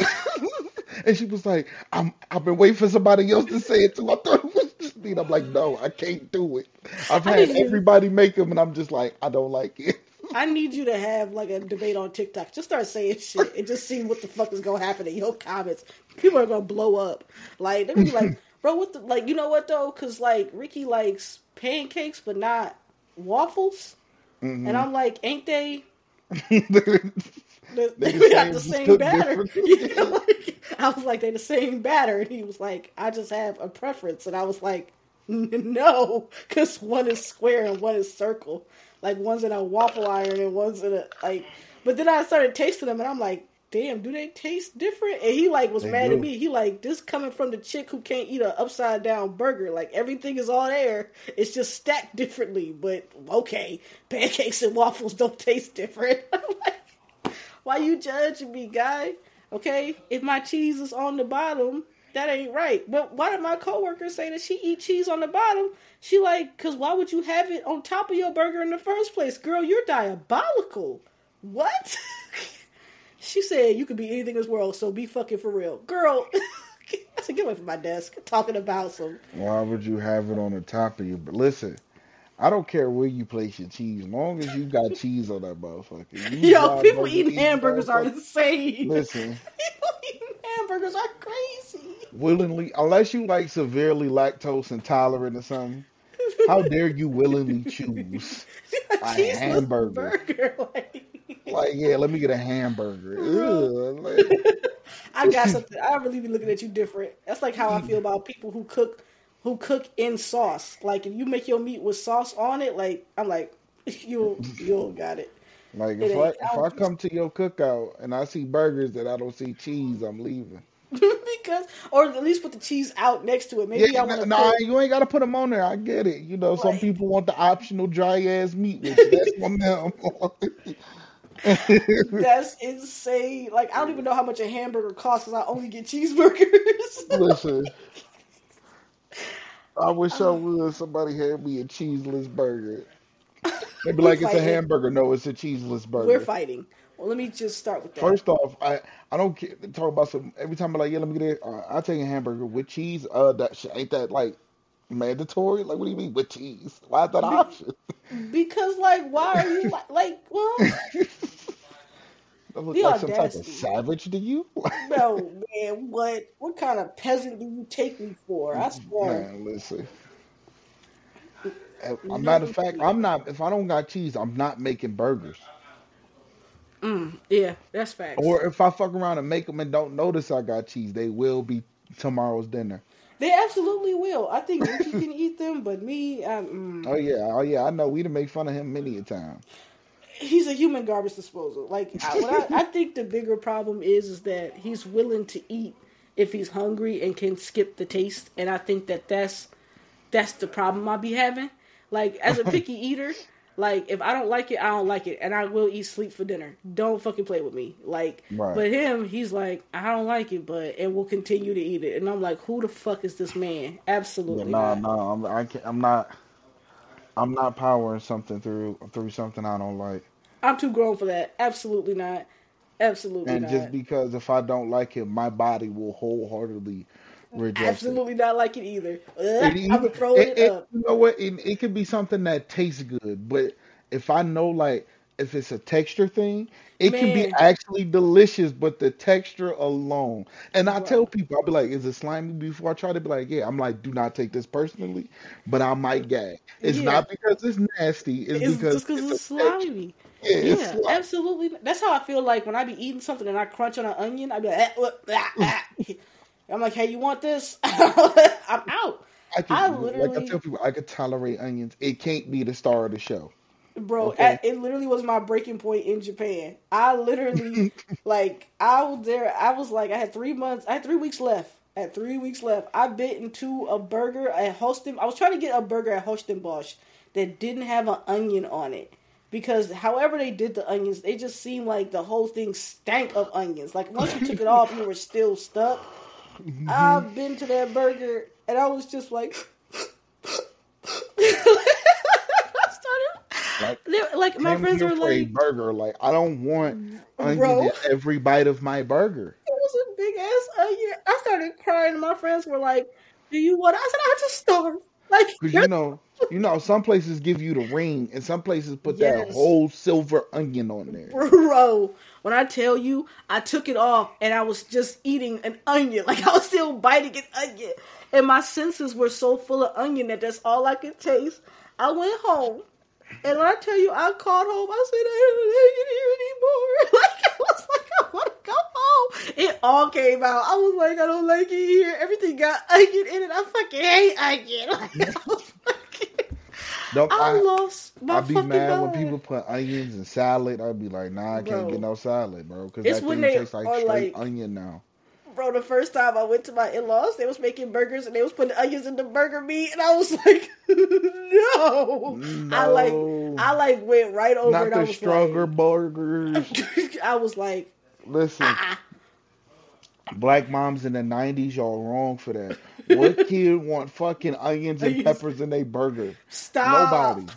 [SPEAKER 1] [laughs]
[SPEAKER 2] and she was like, I'm I've been waiting for somebody else to say it too. I thought [laughs] it was just me. And I'm like, no, I can't do it. I've had everybody make them, and I'm just like, I don't like it.
[SPEAKER 1] I need you to have like a debate on TikTok. Just start saying shit and just see what the fuck is gonna happen in your comments. People are gonna blow up. Like they're gonna be like, bro, what the like? You know what though? Because like Ricky likes pancakes, but not waffles.
[SPEAKER 2] Mm-hmm.
[SPEAKER 1] And I'm like, ain't they? [laughs] They,
[SPEAKER 2] They
[SPEAKER 1] they
[SPEAKER 2] the
[SPEAKER 1] got
[SPEAKER 2] same,
[SPEAKER 1] the same batter. [laughs] You know, like, I was like, they the same batter, and he was like, I just have a preference, and I was like, no, because one is square and one is circle. Like one's in a waffle iron and one's in a like. But then I started tasting them, and I'm like, damn, do they taste different? And he like was
[SPEAKER 2] They
[SPEAKER 1] mad
[SPEAKER 2] do.
[SPEAKER 1] at me. He like this coming from the chick who can't eat a upside down burger. Like everything is all there. It's just stacked differently. But okay, pancakes and waffles don't [laughs] taste different. [laughs] Like, why you judging me, guy? Okay, if my cheese is on the bottom, that ain't right. But why did my coworker say that she eat cheese on the bottom? She like, cause why would you have it on top of your burger in the first place, girl? You're diabolical. What? [laughs] she said you could be anything in this world, so be fucking for real, girl. [laughs] I said, get away from my desk. Talking about some.
[SPEAKER 2] Why would you have it on the top of you? But listen, I don't care where you place your cheese, long as you got cheese on that motherfucker. You
[SPEAKER 1] Yo, people eating hamburgers are insane.
[SPEAKER 2] Listen, [laughs]
[SPEAKER 1] People eating hamburgers are crazy.
[SPEAKER 2] willingly, unless you like severely lactose intolerant or something, how dare you willingly choose? [laughs] A hamburger.
[SPEAKER 1] burger. Like,
[SPEAKER 2] Like, yeah, let me get a hamburger. Ugh, like- [laughs]
[SPEAKER 1] I got something. I really be looking at you different. That's like how I feel about people who cook who cook in sauce. Like if you make your meat with sauce on it, like I'm like, [laughs] you you got it.
[SPEAKER 2] Like
[SPEAKER 1] It
[SPEAKER 2] if I if I come to your cookout and I see burgers that I don't see cheese, I'm leaving. [laughs]
[SPEAKER 1] because or at least put the cheese out next to it. Maybe
[SPEAKER 2] Yeah,
[SPEAKER 1] I want to
[SPEAKER 2] nah, you ain't got to put them on there. I get it. You know, some people want the optional dry ass meat, which that's them. [laughs]
[SPEAKER 1] That's insane. Like I don't even know how much a hamburger costs because I only get cheeseburgers. [laughs]
[SPEAKER 2] Listen, I wish I uh-huh. would. Somebody had me a cheeseless burger. They'd be like, "It's a hamburger." No, it's a cheeseless burger.
[SPEAKER 1] We're fighting. Well, let me just start with that.
[SPEAKER 2] First off, I I don't care, talk about some. Every time I'm like, yeah, let me get it. Uh, I take a hamburger with cheese. Uh, that shit ain't that like mandatory? Like, what do you mean with cheese? Why is that an option?
[SPEAKER 1] Because like, why are you like, like what? [laughs]
[SPEAKER 2] I look
[SPEAKER 1] The
[SPEAKER 2] like some type of savage to you? [laughs]
[SPEAKER 1] No, man, what? What kind of peasant do you take me for? I swear.
[SPEAKER 2] Man, listen. As a matter of fact, I'm not. If I don't got cheese, I'm not making burgers.
[SPEAKER 1] Mm, yeah, that's facts.
[SPEAKER 2] Or if I fuck around and make them and don't notice I got cheese, they will be tomorrow's dinner.
[SPEAKER 1] they absolutely will. I think you [laughs] can eat them, but me, I, mm,
[SPEAKER 2] Oh yeah, oh yeah. I know. We done make fun of him many a time.
[SPEAKER 1] he's a human garbage disposal. Like I, what I, I think the bigger problem is is that he's willing to eat if he's hungry and can skip the taste, and I think that that's that's the problem I be having. Like as a [laughs] picky eater, like if I don't like it, I don't like it, and I will eat sleep for dinner. Don't fucking play with me. Like,
[SPEAKER 2] Right.
[SPEAKER 1] but him, he's like, I don't like it, but and will continue to eat it, and I'm like, who the fuck is this man? Absolutely
[SPEAKER 2] no,
[SPEAKER 1] not.
[SPEAKER 2] no. No, I'm, I can't, I'm not. I'm not powering something through through something I don't like.
[SPEAKER 1] I'm too grown for that. Absolutely not. Absolutely not.
[SPEAKER 2] And
[SPEAKER 1] not.
[SPEAKER 2] just because if I don't like it, my body will wholeheartedly reject it.
[SPEAKER 1] Absolutely not like it either. Ugh,
[SPEAKER 2] It
[SPEAKER 1] I'm
[SPEAKER 2] even-
[SPEAKER 1] throwing
[SPEAKER 2] it-
[SPEAKER 1] it,
[SPEAKER 2] it-
[SPEAKER 1] up.
[SPEAKER 2] You know what? It, it could be something that tastes good, but if I know like if it's a texture thing, it can be actually delicious, but the texture alone. And I
[SPEAKER 1] Right.
[SPEAKER 2] tell people, I'll be like, "Is it slimy?" Before I try to be like, "Yeah." I'm like, "Do not take this personally," but I might gag. It's
[SPEAKER 1] Yeah.
[SPEAKER 2] not because it's nasty. It's,
[SPEAKER 1] It's
[SPEAKER 2] because
[SPEAKER 1] just
[SPEAKER 2] it's,
[SPEAKER 1] it's
[SPEAKER 2] a texture.
[SPEAKER 1] slimy.
[SPEAKER 2] Yeah, it's slimy.
[SPEAKER 1] absolutely. That's how I feel like when I be eating something and I crunch on an onion. I be like, "Ah, ah, ah." I'm like, hey, you want this? [laughs] I'm out,
[SPEAKER 2] I, can,
[SPEAKER 1] I
[SPEAKER 2] like I tell people, I could tolerate onions. It can't be the star of the show.
[SPEAKER 1] bro.
[SPEAKER 2] Okay.
[SPEAKER 1] at- it literally was my breaking point in Japan. I literally, [laughs] like, I was there. I was like, I had three months. I had three weeks left. I had three weeks left. I bit into a burger at Holsten. I was trying to get a burger at Holsten Bosch that didn't have an onion on it. Because however they did the onions, they just seemed like the whole thing stank of onions. Like once you took it off, you were still stuck. [laughs] I've been to that burger and I was just like, started [laughs]
[SPEAKER 2] Like,
[SPEAKER 1] like my friends were
[SPEAKER 2] for a
[SPEAKER 1] like,
[SPEAKER 2] burger. Like I don't want onion
[SPEAKER 1] Bro.
[SPEAKER 2] in every bite of my burger.
[SPEAKER 1] it was a big ass onion. I started crying. and My friends were like, "Do you want?" I said, "I just starved." Like,
[SPEAKER 2] Because you know, you know, some places give you the ring, and some places put that whole silver onion on there.
[SPEAKER 1] bro, when I tell you, I took it off and I was just eating an onion. [laughs] Like I was still biting an onion, and my senses were so full of onion that that's all I could taste. I went home, and when I tell you, I called home. I said, "I don't like it here anymore." [laughs] Like I was like, "I want to go home." It all came out. I was like, "I don't like it here." Everything got onion in it. I fucking hate onion. [laughs] Like, I, was fucking, I
[SPEAKER 2] I?
[SPEAKER 1] lost my
[SPEAKER 2] I'd be mad when people put onions in salad. I'd be like, Nah, I can't
[SPEAKER 1] Bro.
[SPEAKER 2] get no salad, bro, because that thing tastes like straight
[SPEAKER 1] like-
[SPEAKER 2] onion now.
[SPEAKER 1] Bro, the first time I went to my in-laws, they was making burgers and they was putting onions in the burger meat, and I was like, [laughs] no. I like, I like went right over
[SPEAKER 2] Not
[SPEAKER 1] it. I
[SPEAKER 2] the
[SPEAKER 1] was
[SPEAKER 2] stronger burgers. [laughs]
[SPEAKER 1] I was like,
[SPEAKER 2] Listen,
[SPEAKER 1] ah,
[SPEAKER 2] black moms in the '90s, y'all wrong for that. What kid want fucking onions and [laughs] peppers in their burger?
[SPEAKER 1] stop.
[SPEAKER 2] Nobody.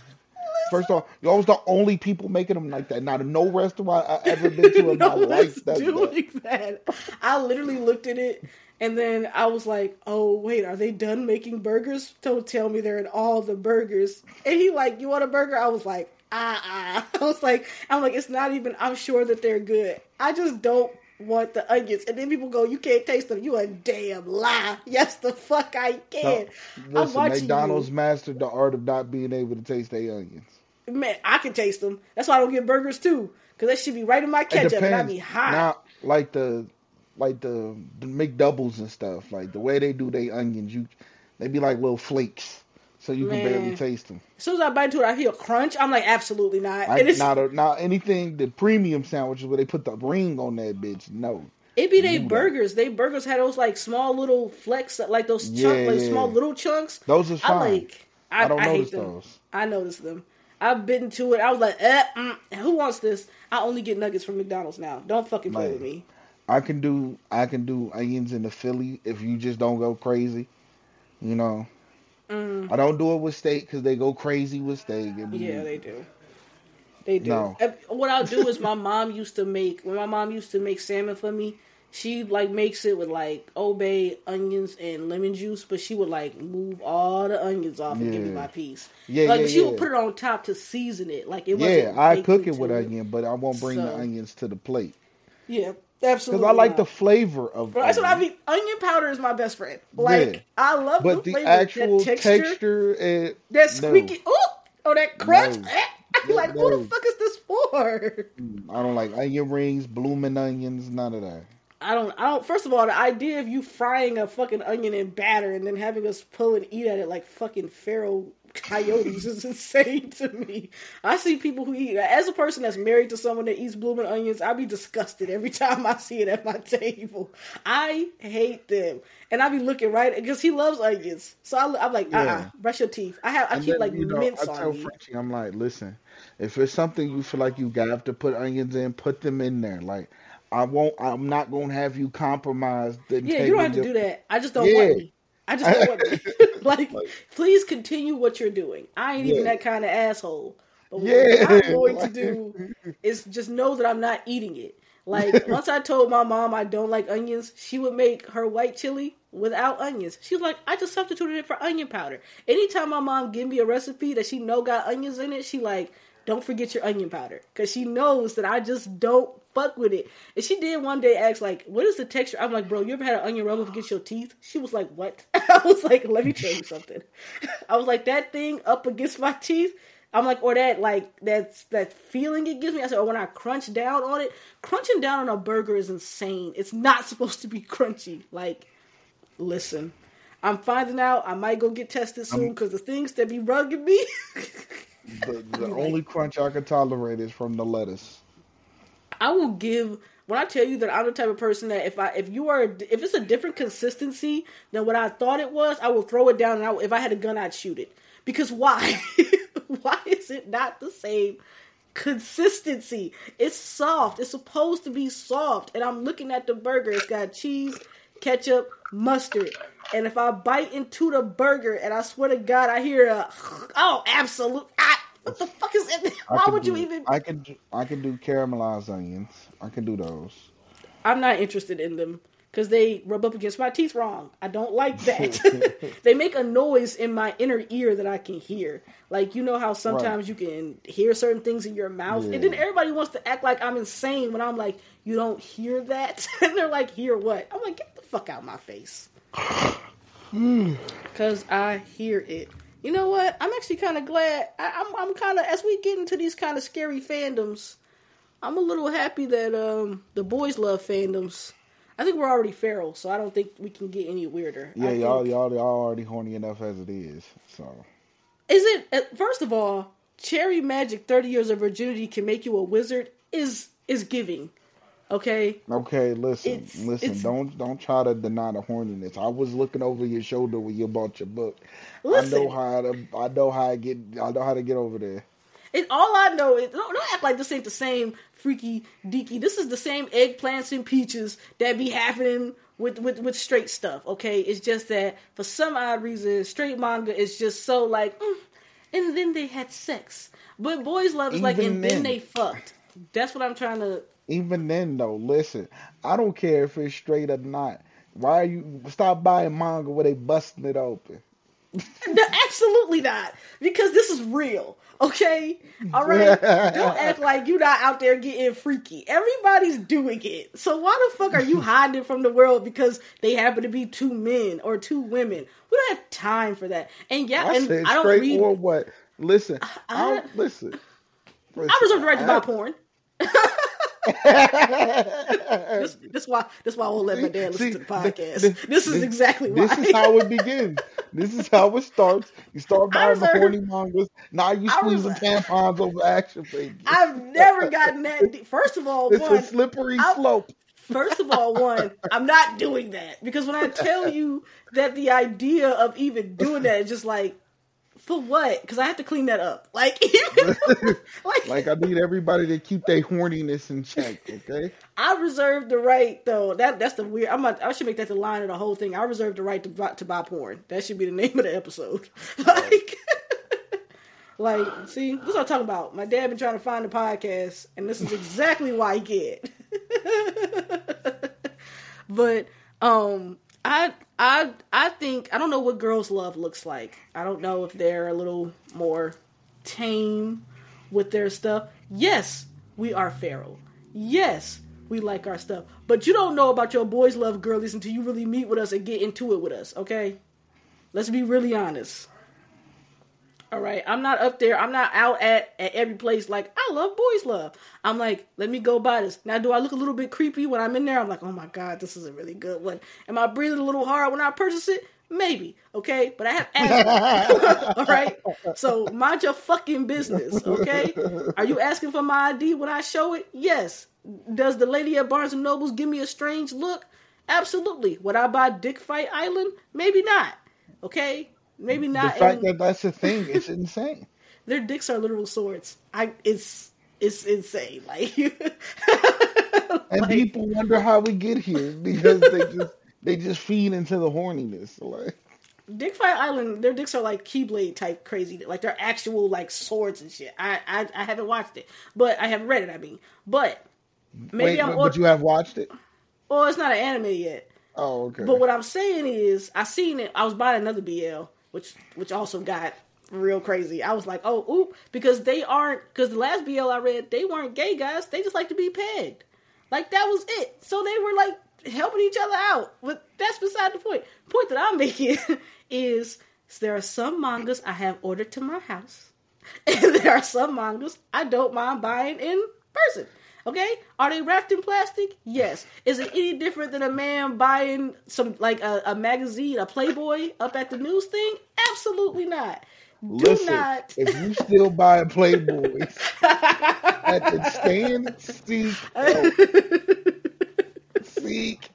[SPEAKER 2] First off, y'all was the only people making them like that. Not a no restaurant I ever been to [laughs] in my life
[SPEAKER 1] one's
[SPEAKER 2] does that.
[SPEAKER 1] doing that. I literally looked at it and then I was like, "Oh wait, are they done making burgers? Don't tell me they're in all the burgers." And he like, "You want a burger?" I was like, "Ah, ah." [laughs] I was like, "I'm like, it's not even. I'm sure that they're good. I just don't." Want the onions, and then people go, "You can't taste them." You a damn lie. [laughs] Yes, the fuck I can. I'm
[SPEAKER 2] Listen,
[SPEAKER 1] watching
[SPEAKER 2] McDonald's
[SPEAKER 1] you.
[SPEAKER 2] mastered the art of not being able to taste their onions.
[SPEAKER 1] Man, I can taste them. That's why I don't get burgers too, because that should be right in my ketchup, and I be hot.
[SPEAKER 2] Now, like the like the, the McDoubles and stuff, like the way they do their onions, you they be like little flakes, so you can barely taste them.
[SPEAKER 1] As soon as I bite into it, I hear a crunch. I'm like, absolutely not.
[SPEAKER 2] I,
[SPEAKER 1] it's,
[SPEAKER 2] not a, not anything the premium sandwiches where they put the ring on that bitch. No,
[SPEAKER 1] it be they burgers. They burgers had those like small little flecks, like those chunk,
[SPEAKER 2] Yeah,
[SPEAKER 1] like
[SPEAKER 2] yeah.
[SPEAKER 1] small little chunks.
[SPEAKER 2] those are
[SPEAKER 1] I
[SPEAKER 2] fine.
[SPEAKER 1] like. I,
[SPEAKER 2] I don't
[SPEAKER 1] I hate
[SPEAKER 2] notice
[SPEAKER 1] them.
[SPEAKER 2] those.
[SPEAKER 1] I noticed them. I've been to it. I was like, eh, mm, who wants this? I only get nuggets from McDonald's now. Don't fucking play
[SPEAKER 2] Man.
[SPEAKER 1] with me.
[SPEAKER 2] I can do I can do onions in the Philly if you just don't go crazy. You know,
[SPEAKER 1] Mm,
[SPEAKER 2] I don't do it with steak because they go crazy with steak.
[SPEAKER 1] Yeah, they do. They do.
[SPEAKER 2] No.
[SPEAKER 1] What I'll do is my [laughs] mom used to make when my mom used to make salmon for me. she like makes it with like obey onions and lemon juice, but she would like move all the onions off and give me my piece.
[SPEAKER 2] Yeah,
[SPEAKER 1] like
[SPEAKER 2] yeah,
[SPEAKER 1] she
[SPEAKER 2] yeah.
[SPEAKER 1] would put it on top to season it. Like it
[SPEAKER 2] Yeah. I cook it with onion, but I won't bring the onions to the plate
[SPEAKER 1] Yeah,
[SPEAKER 2] because. I like
[SPEAKER 1] not.
[SPEAKER 2] the flavor of.
[SPEAKER 1] But that's what I mean. Onion powder is my best friend. Like
[SPEAKER 2] Yeah.
[SPEAKER 1] I love
[SPEAKER 2] But
[SPEAKER 1] the,
[SPEAKER 2] the
[SPEAKER 1] flavor,
[SPEAKER 2] actual
[SPEAKER 1] that texture,
[SPEAKER 2] texture, and
[SPEAKER 1] that
[SPEAKER 2] no.
[SPEAKER 1] squeaky, oh, oh, that crunch.
[SPEAKER 2] No.
[SPEAKER 1] eh. [laughs] I'm like,
[SPEAKER 2] No.
[SPEAKER 1] who the fuck is this for?
[SPEAKER 2] I don't like onion rings, blooming onions, none of that.
[SPEAKER 1] I don't. I don't. First of all, the idea of you frying a fucking onion in batter and then having us pull and eat at it like fucking feral coyotes is [laughs] insane to me. I see people who eat. As a person that's married to someone that eats blooming onions, I'd be disgusted every [laughs] time I see it at my table. I hate them, and I be looking right because he loves onions. So I, I'm like, uh, uh
[SPEAKER 2] Yeah.
[SPEAKER 1] brush your teeth. I have. I
[SPEAKER 2] And
[SPEAKER 1] keep
[SPEAKER 2] then,
[SPEAKER 1] like
[SPEAKER 2] you know,
[SPEAKER 1] mints
[SPEAKER 2] I tell
[SPEAKER 1] on
[SPEAKER 2] Frenchie, I'm like, listen, if it's something you feel like you have to put onions in, put them in there. Like, I won't. I'm not gonna have you compromise. The
[SPEAKER 1] Yeah, you don't have to do that. I just don't
[SPEAKER 2] Yeah.
[SPEAKER 1] want me. I just don't want [laughs] me. [laughs] like, please continue what you're doing. I ain't even that kind of asshole. But
[SPEAKER 2] Yeah.
[SPEAKER 1] what I'm [laughs] going to do is just know that I'm not eating it. Like once I told my mom I don't like onions, she would make her white chili without onions. She was like, I just substituted it for onion powder. Anytime my mom give me a recipe that she know got onions in it, she like, don't forget your onion powder because she knows that I just don't fuck with it. And she did one day ask like, what is the texture? I'm like, bro, you ever had an onion rub up against your teeth? She was like, what? [laughs] I was like, let me tell you something. I was like, that thing up against my teeth. I'm like, or that like that's that feeling it gives me. I said, or when I crunch down on it, crunching down on a burger is insane. It's not [laughs] supposed to be crunchy. Like, listen, I'm finding out. I might go get tested soon because the things that be rugging me.
[SPEAKER 2] The, [laughs] the only crunch I can tolerate is from the lettuce.
[SPEAKER 1] I will give when I tell you that I'm the type of person that if I if you are if it's a different consistency than what I thought it was, I will throw it down and I, if I had a gun, I'd shoot it. Because why? [laughs] why is it not the same consistency? It's soft. It's supposed to be soft, and I'm looking at the burger. It's got cheese, ketchup, mustard. And if I bite into the burger, and I swear to God, I hear a [sighs] oh, absolute. Ah, what the fuck is it? Why would you even?
[SPEAKER 2] I can do, I can do caramelized onions. I can do those.
[SPEAKER 1] I'm not interested in them because they rub up against my teeth wrong. I don't like that. [laughs] they make a noise in my inner ear that I can hear. Like you know how sometimes you can hear certain things in your mouth, and then everybody wants to act like I'm insane when I'm like, you don't hear that, [laughs] and they're like, hear what? I'm like, get the fuck out of my face, [sighs] [sighs] because I hear it. You know what? I'm actually kind of glad. I, I'm I'm kind of as we get into these kind of scary fandoms. I'm a little happy that um the boys love fandoms. I think we're already feral, so I don't think we can get any weirder.
[SPEAKER 2] Yeah,
[SPEAKER 1] I
[SPEAKER 2] y'all,
[SPEAKER 1] think-
[SPEAKER 2] y'all, y'all already horny enough as it is. So
[SPEAKER 1] Is it uh, first of all, cherry magic? Thirty years of virginity can make you a wizard. Is is giving? Okay,
[SPEAKER 2] okay, listen,
[SPEAKER 1] It's-
[SPEAKER 2] listen.
[SPEAKER 1] it's-
[SPEAKER 2] Don't don't try to deny the horniness. I was looking over your shoulder when you bought your book.
[SPEAKER 1] Listen.
[SPEAKER 2] I know how to. I know how to get. I know how to get over there.
[SPEAKER 1] And all I know is don't, don't act like this ain't the same freaky deaky. This is the same eggplants and peaches that be happening with, with, with straight stuff. Okay, it's just that for some odd reason, straight manga is just so like, mm, and then they had sex. But boys love is like, and then
[SPEAKER 2] then.
[SPEAKER 1] they fucked. That's what I'm trying to.
[SPEAKER 2] Even then, though, listen. I don't care if it's straight or not. Why are you stop buying manga where they busting it open?
[SPEAKER 1] No, absolutely not, because this is real. Okay, all right. Don't act [laughs] like you're not out there getting freaky. Everybody's doing it. So why the fuck are you [laughs] hiding from the world because they happen to be two men or two women? We don't have time for that. And yeah,
[SPEAKER 2] I
[SPEAKER 1] and I don't read.
[SPEAKER 2] or what? Listen, uh,
[SPEAKER 1] I-
[SPEAKER 2] I, don't listen.
[SPEAKER 1] I reserve the right to buy
[SPEAKER 2] I-
[SPEAKER 1] porn. [laughs] This, this why. This why I won't let my dad listen
[SPEAKER 2] See,
[SPEAKER 1] to the podcast.
[SPEAKER 2] th-
[SPEAKER 1] this is
[SPEAKER 2] th-
[SPEAKER 1] exactly why.
[SPEAKER 2] This is how it begins. This is how it starts. You start buying the horny mangas. Now you squeezing tampons over action figures.
[SPEAKER 1] I've never gotten that. deep. First of all,
[SPEAKER 2] It's
[SPEAKER 1] one,
[SPEAKER 2] a slippery
[SPEAKER 1] I-
[SPEAKER 2] slope.
[SPEAKER 1] First of all, one, I'm not doing that because when I tell you that the idea of even doing that is just like, for what? Because I have to clean that up. Like, [laughs] [laughs] like,
[SPEAKER 2] Like I need everybody to keep their horniness in check. Okay. [laughs]
[SPEAKER 1] I reserve the right though. That that's the weird. I'm not, I should make that the line of the whole thing. I reserve the right to buy, to buy porn. That should be the name of the episode. Like, like, see, this is what I'm talking about. My dad been trying to find the podcast, and this is exactly why he get. but um, I I I think I don't know what girls' love looks like. I don't know if they're a little more tame with their stuff. Yes, we are feral. Yes, we like our stuff. But you don't know about your boys' love girlies until you really meet with us and get into it with us, okay? Let's be really honest. All right, I'm not up there. I'm not out at, at every place like I love boys love. I'm like, let me go buy this. Now, do I look a little bit creepy when I'm in there? I'm like, oh my god, this is a really good one. Am I breathing a little hard when I purchase it? Maybe, okay, but I have [laughs] asthma. [laughs] All right, so mind your fucking business, okay? Are you asking for my ID when I show it? Yes. Does the lady at Barnes and Nobles give me a strange look? Absolutely. Would I buy Dick Fight Island? Maybe not. Okay, maybe not.
[SPEAKER 2] The fact that that's a thing, it's insane. [laughs]
[SPEAKER 1] Their dicks are literal swords. I it's it's insane. Like, [laughs]
[SPEAKER 2] and
[SPEAKER 1] like,
[SPEAKER 2] people wonder how we get here [laughs] because they just they just feed into the horniness. Like
[SPEAKER 1] Dick Fight Island, their dicks are like Keyblade type crazy. Like they're actual like swords and shit. I I, I haven't watched it, but I have read it. I mean, but maybe
[SPEAKER 2] Wait,
[SPEAKER 1] I'm.
[SPEAKER 2] but you have watched it.
[SPEAKER 1] Well, it's not an anime yet.
[SPEAKER 2] Oh, okay.
[SPEAKER 1] But what I'm saying is, I seen it. I was buying another BL, which which also got real crazy. I was like, oh, oop, because they aren't. Because the last BL I read, they weren't gay guys. They just like to be pegged. Like that was it. So they were like helping each other out. But that's beside the point. The point that I'm [laughs] making is there are some mangas I have ordered to my house, [laughs] and there are some mangas I don't mind buying in person. Okay, are they wrapped in plastic? Yes. Is it any different than a man buying some like a, a magazine, a Playboy up at the news thing? Absolutely not. Do
[SPEAKER 2] Listen,
[SPEAKER 1] not.
[SPEAKER 2] if you still buying Playboys [laughs] at the stand, seek help. seek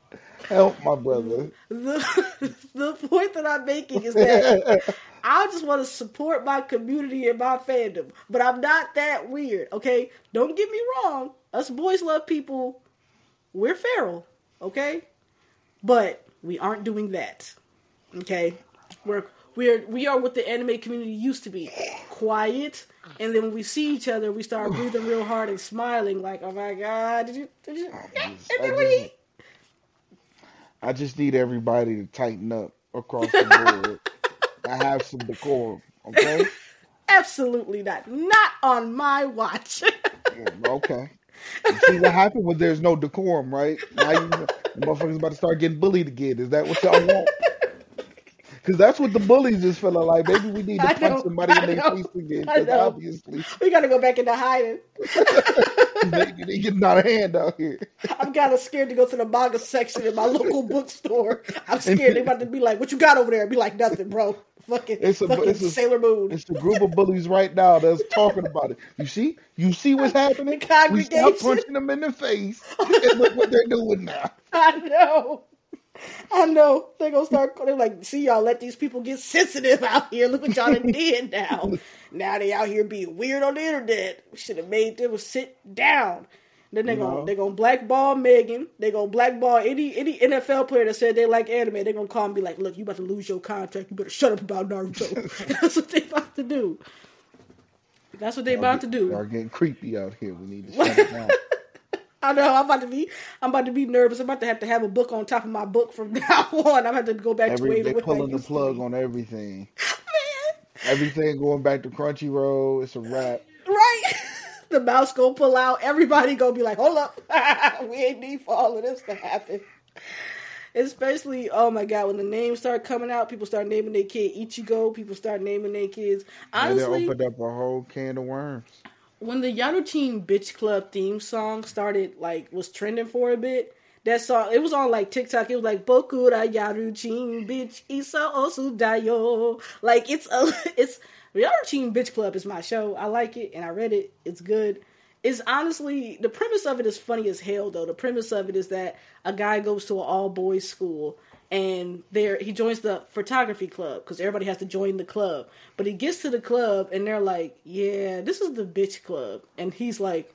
[SPEAKER 2] help, my brother.
[SPEAKER 1] the, the point that I'm making is that I just want to support my community and my fandom, but I'm not that weird. Okay, don't get me wrong. Us boys love people. We're feral. Okay, but we aren't doing that. Okay, we're we're we are what the anime community used to be, quiet. And then when we see each other, we start breathing real hard and smiling, like, "Oh my god, did you? Did you?
[SPEAKER 2] I just- I
[SPEAKER 1] Everybody,
[SPEAKER 2] just- I just need everybody to tighten up across the [laughs] board. I have some decorum, okay? [laughs]
[SPEAKER 1] Absolutely not. Not on my watch. [laughs]
[SPEAKER 2] Yeah, okay. See what happened when there's no decorum, right? Now you the motherfuckers about to start getting bullied again. Is that what y'all want? Because that's what the bullies is feeling like. Maybe we need to punch
[SPEAKER 1] know,
[SPEAKER 2] somebody
[SPEAKER 1] I
[SPEAKER 2] in their
[SPEAKER 1] know,
[SPEAKER 2] face again. Because obviously
[SPEAKER 1] we gotta go back into hiding. [laughs]
[SPEAKER 2] they, they getting out of hand out here.
[SPEAKER 1] I'm kind of scared to go to the manga section in my local bookstore. I'm scared they're about to be like, "What you got over there?" Be like, "Nothing, bro." Fucking,
[SPEAKER 2] It's a-
[SPEAKER 1] fucking
[SPEAKER 2] it's a-
[SPEAKER 1] Sailor Moon.
[SPEAKER 2] It's the group of bullies right now that's talking about it. You see? You see what's [laughs] happening?
[SPEAKER 1] The
[SPEAKER 2] We stopped
[SPEAKER 1] congregation.
[SPEAKER 2] punching them in the face. [laughs] And look what they're doing now.
[SPEAKER 1] I know. I know. They're gonna start. They're like, "See y'all, let these people get sensitive out here. Look what y'all done did now. [laughs] Now they out here being weird on the internet. We should have made them sit down." Then they're gonna
[SPEAKER 2] No.
[SPEAKER 1] they're gonna blackball Megan. They're gonna blackball any any NFL player that said they like anime. They're gonna call and be like, "Look, you about to lose your contract. You better shut up about Naruto." [laughs] [laughs] That's what they about to do. That's what they about to do.
[SPEAKER 2] Y'all getting creepy out here. We need to shut it down. [laughs]
[SPEAKER 1] I know I'm about to be I'm about to be nervous. I'm about to have to have a book on top of my book from now on. I'm about to go back to
[SPEAKER 2] Every,
[SPEAKER 1] way
[SPEAKER 2] they
[SPEAKER 1] the way I
[SPEAKER 2] pulling the plug on everything.
[SPEAKER 1] Man,
[SPEAKER 2] Everything going back to Crunchyroll. It's a wrap.
[SPEAKER 1] The mouse gonna pull out. Everybody gonna be like, "Hold up, [laughs] we ain't need for all of this to happen." Especially, oh my god, when the names start coming out, people start naming their kid Ichigo. People start naming their kids.
[SPEAKER 2] And they
[SPEAKER 1] Honestly,
[SPEAKER 2] opened up a whole can of worms.
[SPEAKER 1] when the Yarichin Bitch Club theme song started, like, was trending for a bit, that song, it was on, like, TikTok. It was like, Bokura Yarichin Bitch Isa Osudayo. Like, it's a, [laughs] it's, Yarichin Bitch Club is my show. I like it, and I read it. It's good. It's honestly, the premise of it is funny as hell, though. The premise of it is that a guy goes to an all boys school and there he joins the photography club because everybody has to join the club. But he gets to the club and they're like, "Yeah, this is the bitch club," and he's like,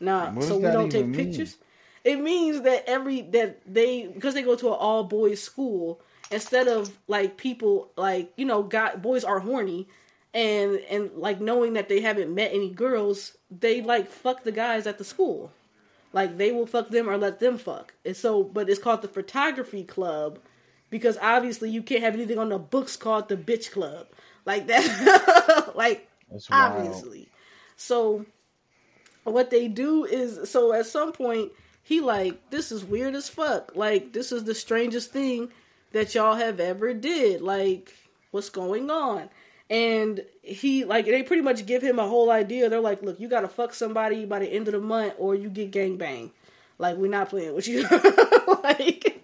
[SPEAKER 1] "Nah, so we don't take
[SPEAKER 2] mean?
[SPEAKER 1] pictures." It means that every that they because they go to an all boys school instead of like people like you know guy boys are horny and and like knowing that they haven't met any girls they like fuck the guys at the school Like they will fuck them or let them fuck. And so, but it's called the photography club because obviously you can't have anything on the books called the bitch club like [laughs] that. like obviously. So what they do is so at some point he like this is weird as fuck. Like this is the strangest thing that y'all have ever did. Like what's going on? And he like they pretty much give him a whole idea. They're like, look, you gotta fuck somebody by the end of the month or you get gang bang. Like we're not playing with you. [laughs] like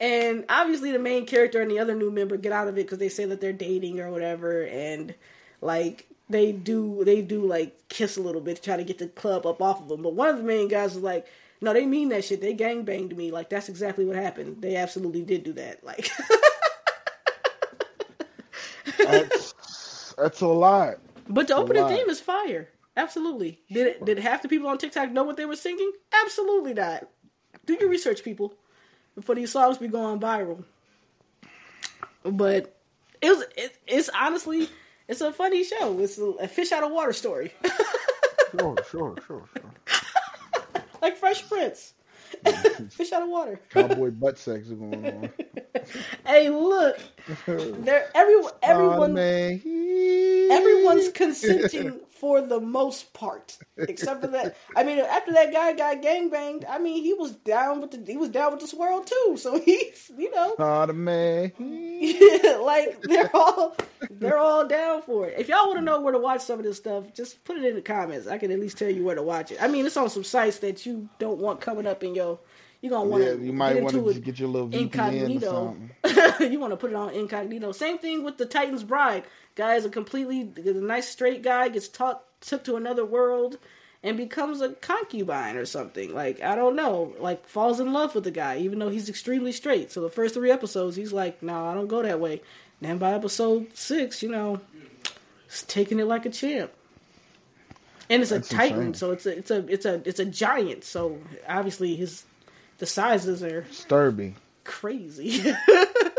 [SPEAKER 1] and obviously the main character and the other new member get out of it because they say that they're dating or whatever and like they do they do like kiss a little bit to try to get the club up off of them. But one of the main guys is like, "No, they mean that shit. They gang banged me. Like that's exactly what happened. They absolutely did do that. Like [laughs]
[SPEAKER 2] that's, that's a lot.
[SPEAKER 1] But the opening theme is fire. Absolutely. Did it, did half the people on TikTok know what they were singing? Absolutely not. Do your research, people, before these songs be going viral. But it was it, it's honestly it's a funny show. It's a, a fish out of water story. [laughs]
[SPEAKER 2] sure, sure, sure, sure.
[SPEAKER 1] like Fresh Prince. [laughs] Fish out of water.
[SPEAKER 2] Cowboy butt sex is going on. [laughs]
[SPEAKER 1] hey, look, [laughs] there everyone everyone everyone's consenting for the most part, except for that. I mean, after that guy got gang banged, I mean, he was down with the he was down with this world too. So [laughs] he's you know,
[SPEAKER 2] man.
[SPEAKER 1] yeah, [laughs] like they're all they're all down for it. If y'all want to know where to watch some of this stuff, just put it in the comments. I can at least tell you where to watch it. I mean, it's on some sites that you don't want coming up in your you're gonna want to.
[SPEAKER 2] Yeah, you might want to get your little incognito. [laughs]
[SPEAKER 1] you want to put it on incognito. Same thing with the Titan's Bride. Guy is a completely a nice straight guy gets taught took to another world and becomes a concubine or something. Like I don't know, like falls in love with the guy even though he's extremely straight. So the first three episodes, he's like, "No, I don't go that way." And then by episode six, you know, he's taking it like a champ. And it's That's a titan, insane. so it's a it's a it's a it's a giant. So obviously his the sizes are
[SPEAKER 2] Sturby.
[SPEAKER 1] Crazy. [laughs]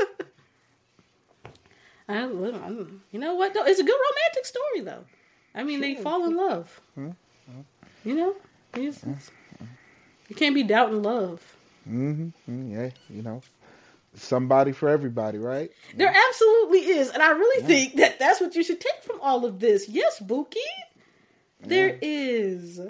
[SPEAKER 1] I, you know what? Though it's a good romantic story, though. I mean, sure. they fall in love. Mm-hmm. You know, it's, it's, you can't be doubting love.
[SPEAKER 2] Mm-hmm. Yeah, you know, somebody for everybody, right?
[SPEAKER 1] There absolutely is, and I really yeah. think that that's what you should take from all of this. Yes, Buki, there yeah. is.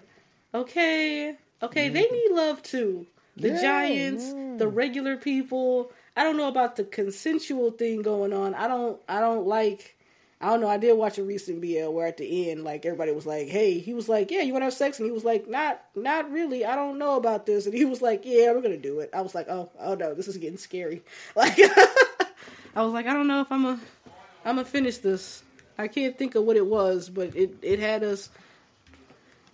[SPEAKER 1] Okay, okay, mm-hmm. they need love too the yeah, giants, yeah. the regular people. I don't know about the consensual thing going on. I don't I don't like I don't know. I did watch a recent BL where at the end, like everybody was like, "Hey," he was like, "Yeah, you want to have sex?" And he was like, "Not, not really. I don't know about this." And he was like, "Yeah, we're gonna do it." I was like, "Oh, oh no, this is getting scary." [laughs] Like, [laughs] I was like, "I don't know if I'm a, I'm gonna finish this." I can't think of what it was, but it it had us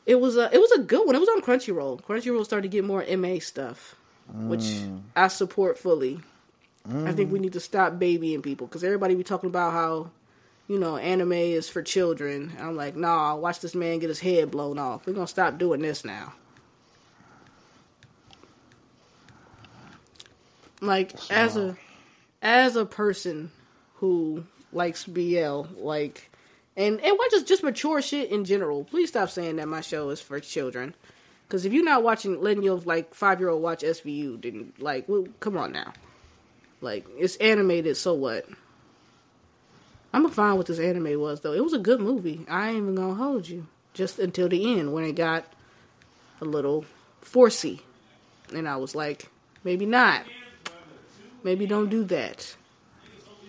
[SPEAKER 1] it was a it was a good one. It was on Crunchyroll. Crunchyroll started to get more MA stuff, which mm. I support fully. Mm. I think we need to stop babying people because everybody be talking about how you know anime is for children. I'm like, nah, watch this man get his head blown off. We're gonna stop doing this now. Like as a as a person who likes BL, like and and watches just mature shit in general. Please stop saying that my show is for children. Because if you're not watching, letting your like five year old watch SVU, then like, well, come on now. Like it's animated, so what? I'm gonna find what this anime was though. It was a good movie. I ain't even gonna hold you. Just until the end when it got a little forcey, and I was like, maybe not. Maybe don't do that.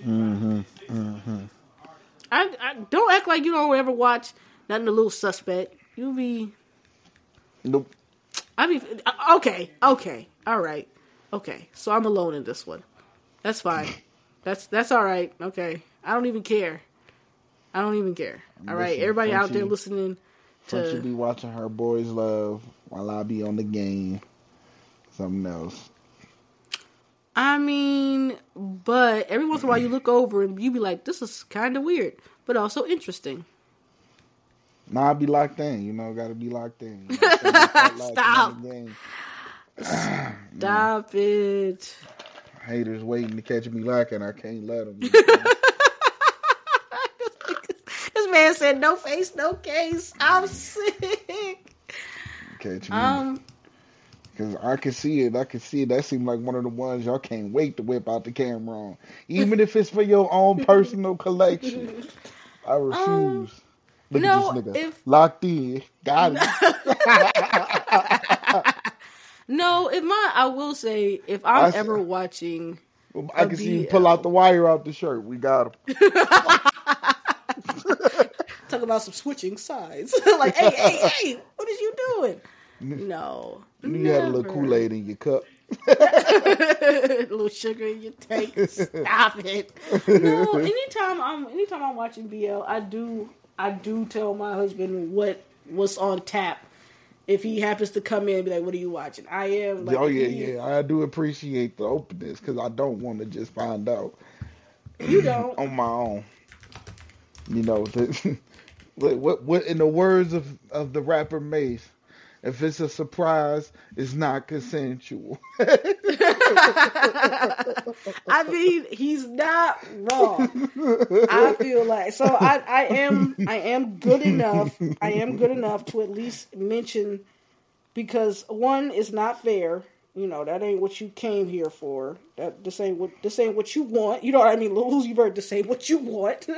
[SPEAKER 2] Mm-hmm. Mm-hmm.
[SPEAKER 1] I, I don't act like you don't ever watch nothing. A little suspect. You be.
[SPEAKER 2] Nope.
[SPEAKER 1] I mean, okay, okay, all right, okay. So I'm alone in this one. That's fine. That's that's all right. Okay, I don't even care. I don't even care. All right, Listen, everybody out there listening to.
[SPEAKER 2] Should be watching her boys love while I be on the game. Something else.
[SPEAKER 1] I mean, but every once in a while you look over and you be like, this is kind of weird, but also interesting.
[SPEAKER 2] Nah, I be locked in. You know, gotta be locked in. [laughs] You
[SPEAKER 1] know, Stop. Stop it.
[SPEAKER 2] Haters waiting to catch me lacking. I can't let them. [laughs] [laughs] this
[SPEAKER 1] man said, "No face, no case." I'm sick.
[SPEAKER 2] catch me.
[SPEAKER 1] Um,
[SPEAKER 2] Cause I can see it. I can see it. That seemed like one of the ones y'all can't wait to whip out the camera on, even if it's for your own [laughs] personal collection. I refuse.
[SPEAKER 1] Um,
[SPEAKER 2] Look
[SPEAKER 1] no,
[SPEAKER 2] at this nigga
[SPEAKER 1] if-
[SPEAKER 2] locked in. Got it.
[SPEAKER 1] No, if my I will say if I'm
[SPEAKER 2] I
[SPEAKER 1] ever watching
[SPEAKER 2] I can see him pull out the wire out the shirt. We got him. [laughs]
[SPEAKER 1] talk about some switching sides, [laughs] like hey hey hey, what is you doing? No,
[SPEAKER 2] You had a little. Kool Aid in your cup.
[SPEAKER 1] a [laughs] little sugar in your tank. Stop it. No, anytime I'm anytime I'm watching BL, I do I do tell my husband what what's on tap. If he happens to come in and be like, "What are you watching?" I am. Like,
[SPEAKER 2] oh yeah,
[SPEAKER 1] he-
[SPEAKER 2] yeah. I do appreciate the openness because I don't want to just find out
[SPEAKER 1] You don't. [clears throat]
[SPEAKER 2] on my own. You know, [laughs] the, what, what in the words of of the rapper Mace, if it's a surprise, it's not consensual. [laughs] [laughs]
[SPEAKER 1] I mean, he's not wrong. I feel like so. I, I am I am good enough. I am good enough to at least mention because one is not fair. You know that ain't what you came here for. That this ain't what this ain't what you want. You know what I mean? Lil Uzi Vert to say what you want.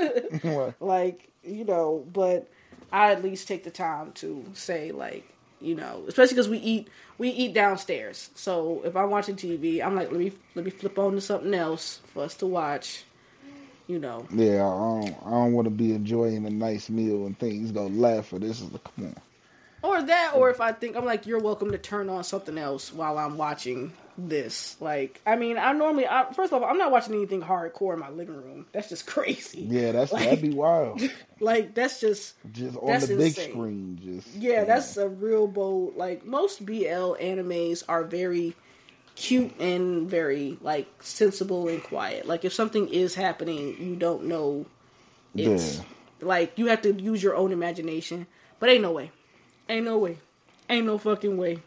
[SPEAKER 2] What? [laughs]
[SPEAKER 1] like you know, but I at least take the time to say like you know, especially because we eat we eat downstairs. So if I'm watching TV, I'm like, let me let me flip on to something else for us to watch. You know,
[SPEAKER 2] yeah, I don't, I don't want to be enjoying a nice meal and things go left. Or this is the come on.
[SPEAKER 1] Or that, or if I think I'm like, you're welcome to turn on something else while I'm watching this. Like, I mean, I normally, I, first of all, I'm not watching anything hardcore in my living room. That's just [laughs] crazy.
[SPEAKER 2] Yeah, that's
[SPEAKER 1] Like-
[SPEAKER 2] that'd be wild. [laughs]
[SPEAKER 1] Like, that's just
[SPEAKER 2] Just on the big
[SPEAKER 1] insane.
[SPEAKER 2] screen, just
[SPEAKER 1] Yeah,
[SPEAKER 2] you
[SPEAKER 1] that's a real bold. Like most BL animes are very cute and very like sensible and quiet. Like if something is happening, you don't know it's
[SPEAKER 2] Yeah.
[SPEAKER 1] like you have to use your own imagination. But ain't no way, ain't no way, ain't no fucking way.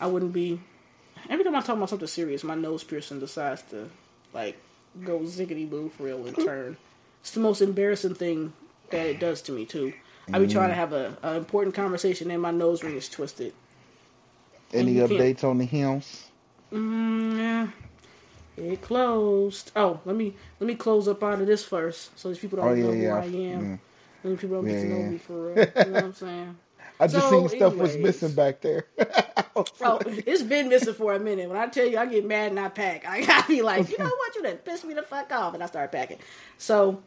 [SPEAKER 1] I wouldn't be. Every time I talk about something serious, my nose piercing decides to like go ziggity boo for real and turn. It's the most embarrassing thing that it does to me too. I be trying to have a, a important conversation and my nose ring is twisted.
[SPEAKER 2] Any
[SPEAKER 1] you can't-
[SPEAKER 2] updates on the hymns?
[SPEAKER 1] Mm, yeah. It closed. Oh, let me let me close up out of this first, so these people don't
[SPEAKER 2] Oh, yeah,
[SPEAKER 1] know
[SPEAKER 2] yeah.
[SPEAKER 1] who I am.
[SPEAKER 2] Mm.
[SPEAKER 1] Let people don't get
[SPEAKER 2] Yeah,
[SPEAKER 1] to know me for real. You know what I'm saying? [laughs]
[SPEAKER 2] I just
[SPEAKER 1] So,
[SPEAKER 2] seen stuff was missing back there. [laughs]
[SPEAKER 1] Oh, it's been missing for a minute. When I tell you I get mad and I pack, [laughs] I gotta be like, you know what, you done pissed me the fuck off, and I start packing. So,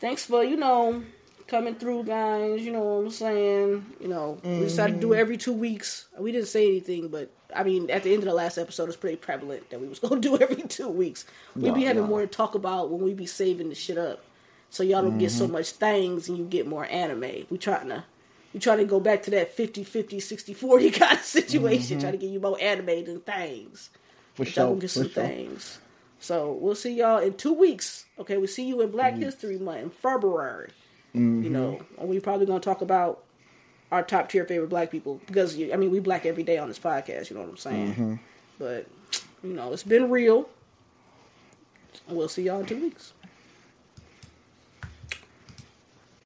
[SPEAKER 1] thanks for you know coming through, guys. You know what I'm saying. You know, we decided to do it every two weeks. We didn't say anything, but I mean, at the end of the last episode, it's pretty prevalent that we was [laughs] gonna do every two weeks. We'd be having more to talk about when we be saving the shit up, so y'all don't get so mm-hmm. much things and you get more anime. We trying to. We trying to go back to that 50 50 60 40 [laughs] kind of situation, trying to get you more animated things.
[SPEAKER 2] for
[SPEAKER 1] But y'all gonna get some
[SPEAKER 2] sure.
[SPEAKER 1] things. So we'll see y'all in two weeks. Okay, we'll see you in Black History Month in February.
[SPEAKER 2] Mm-hmm.
[SPEAKER 1] You know, and we probably gonna talk about our top tier favorite black people because I mean we black every day on this podcast. You know what I'm saying?
[SPEAKER 2] Mm-hmm.
[SPEAKER 1] But you know, it's been real. We'll see y'all in two weeks.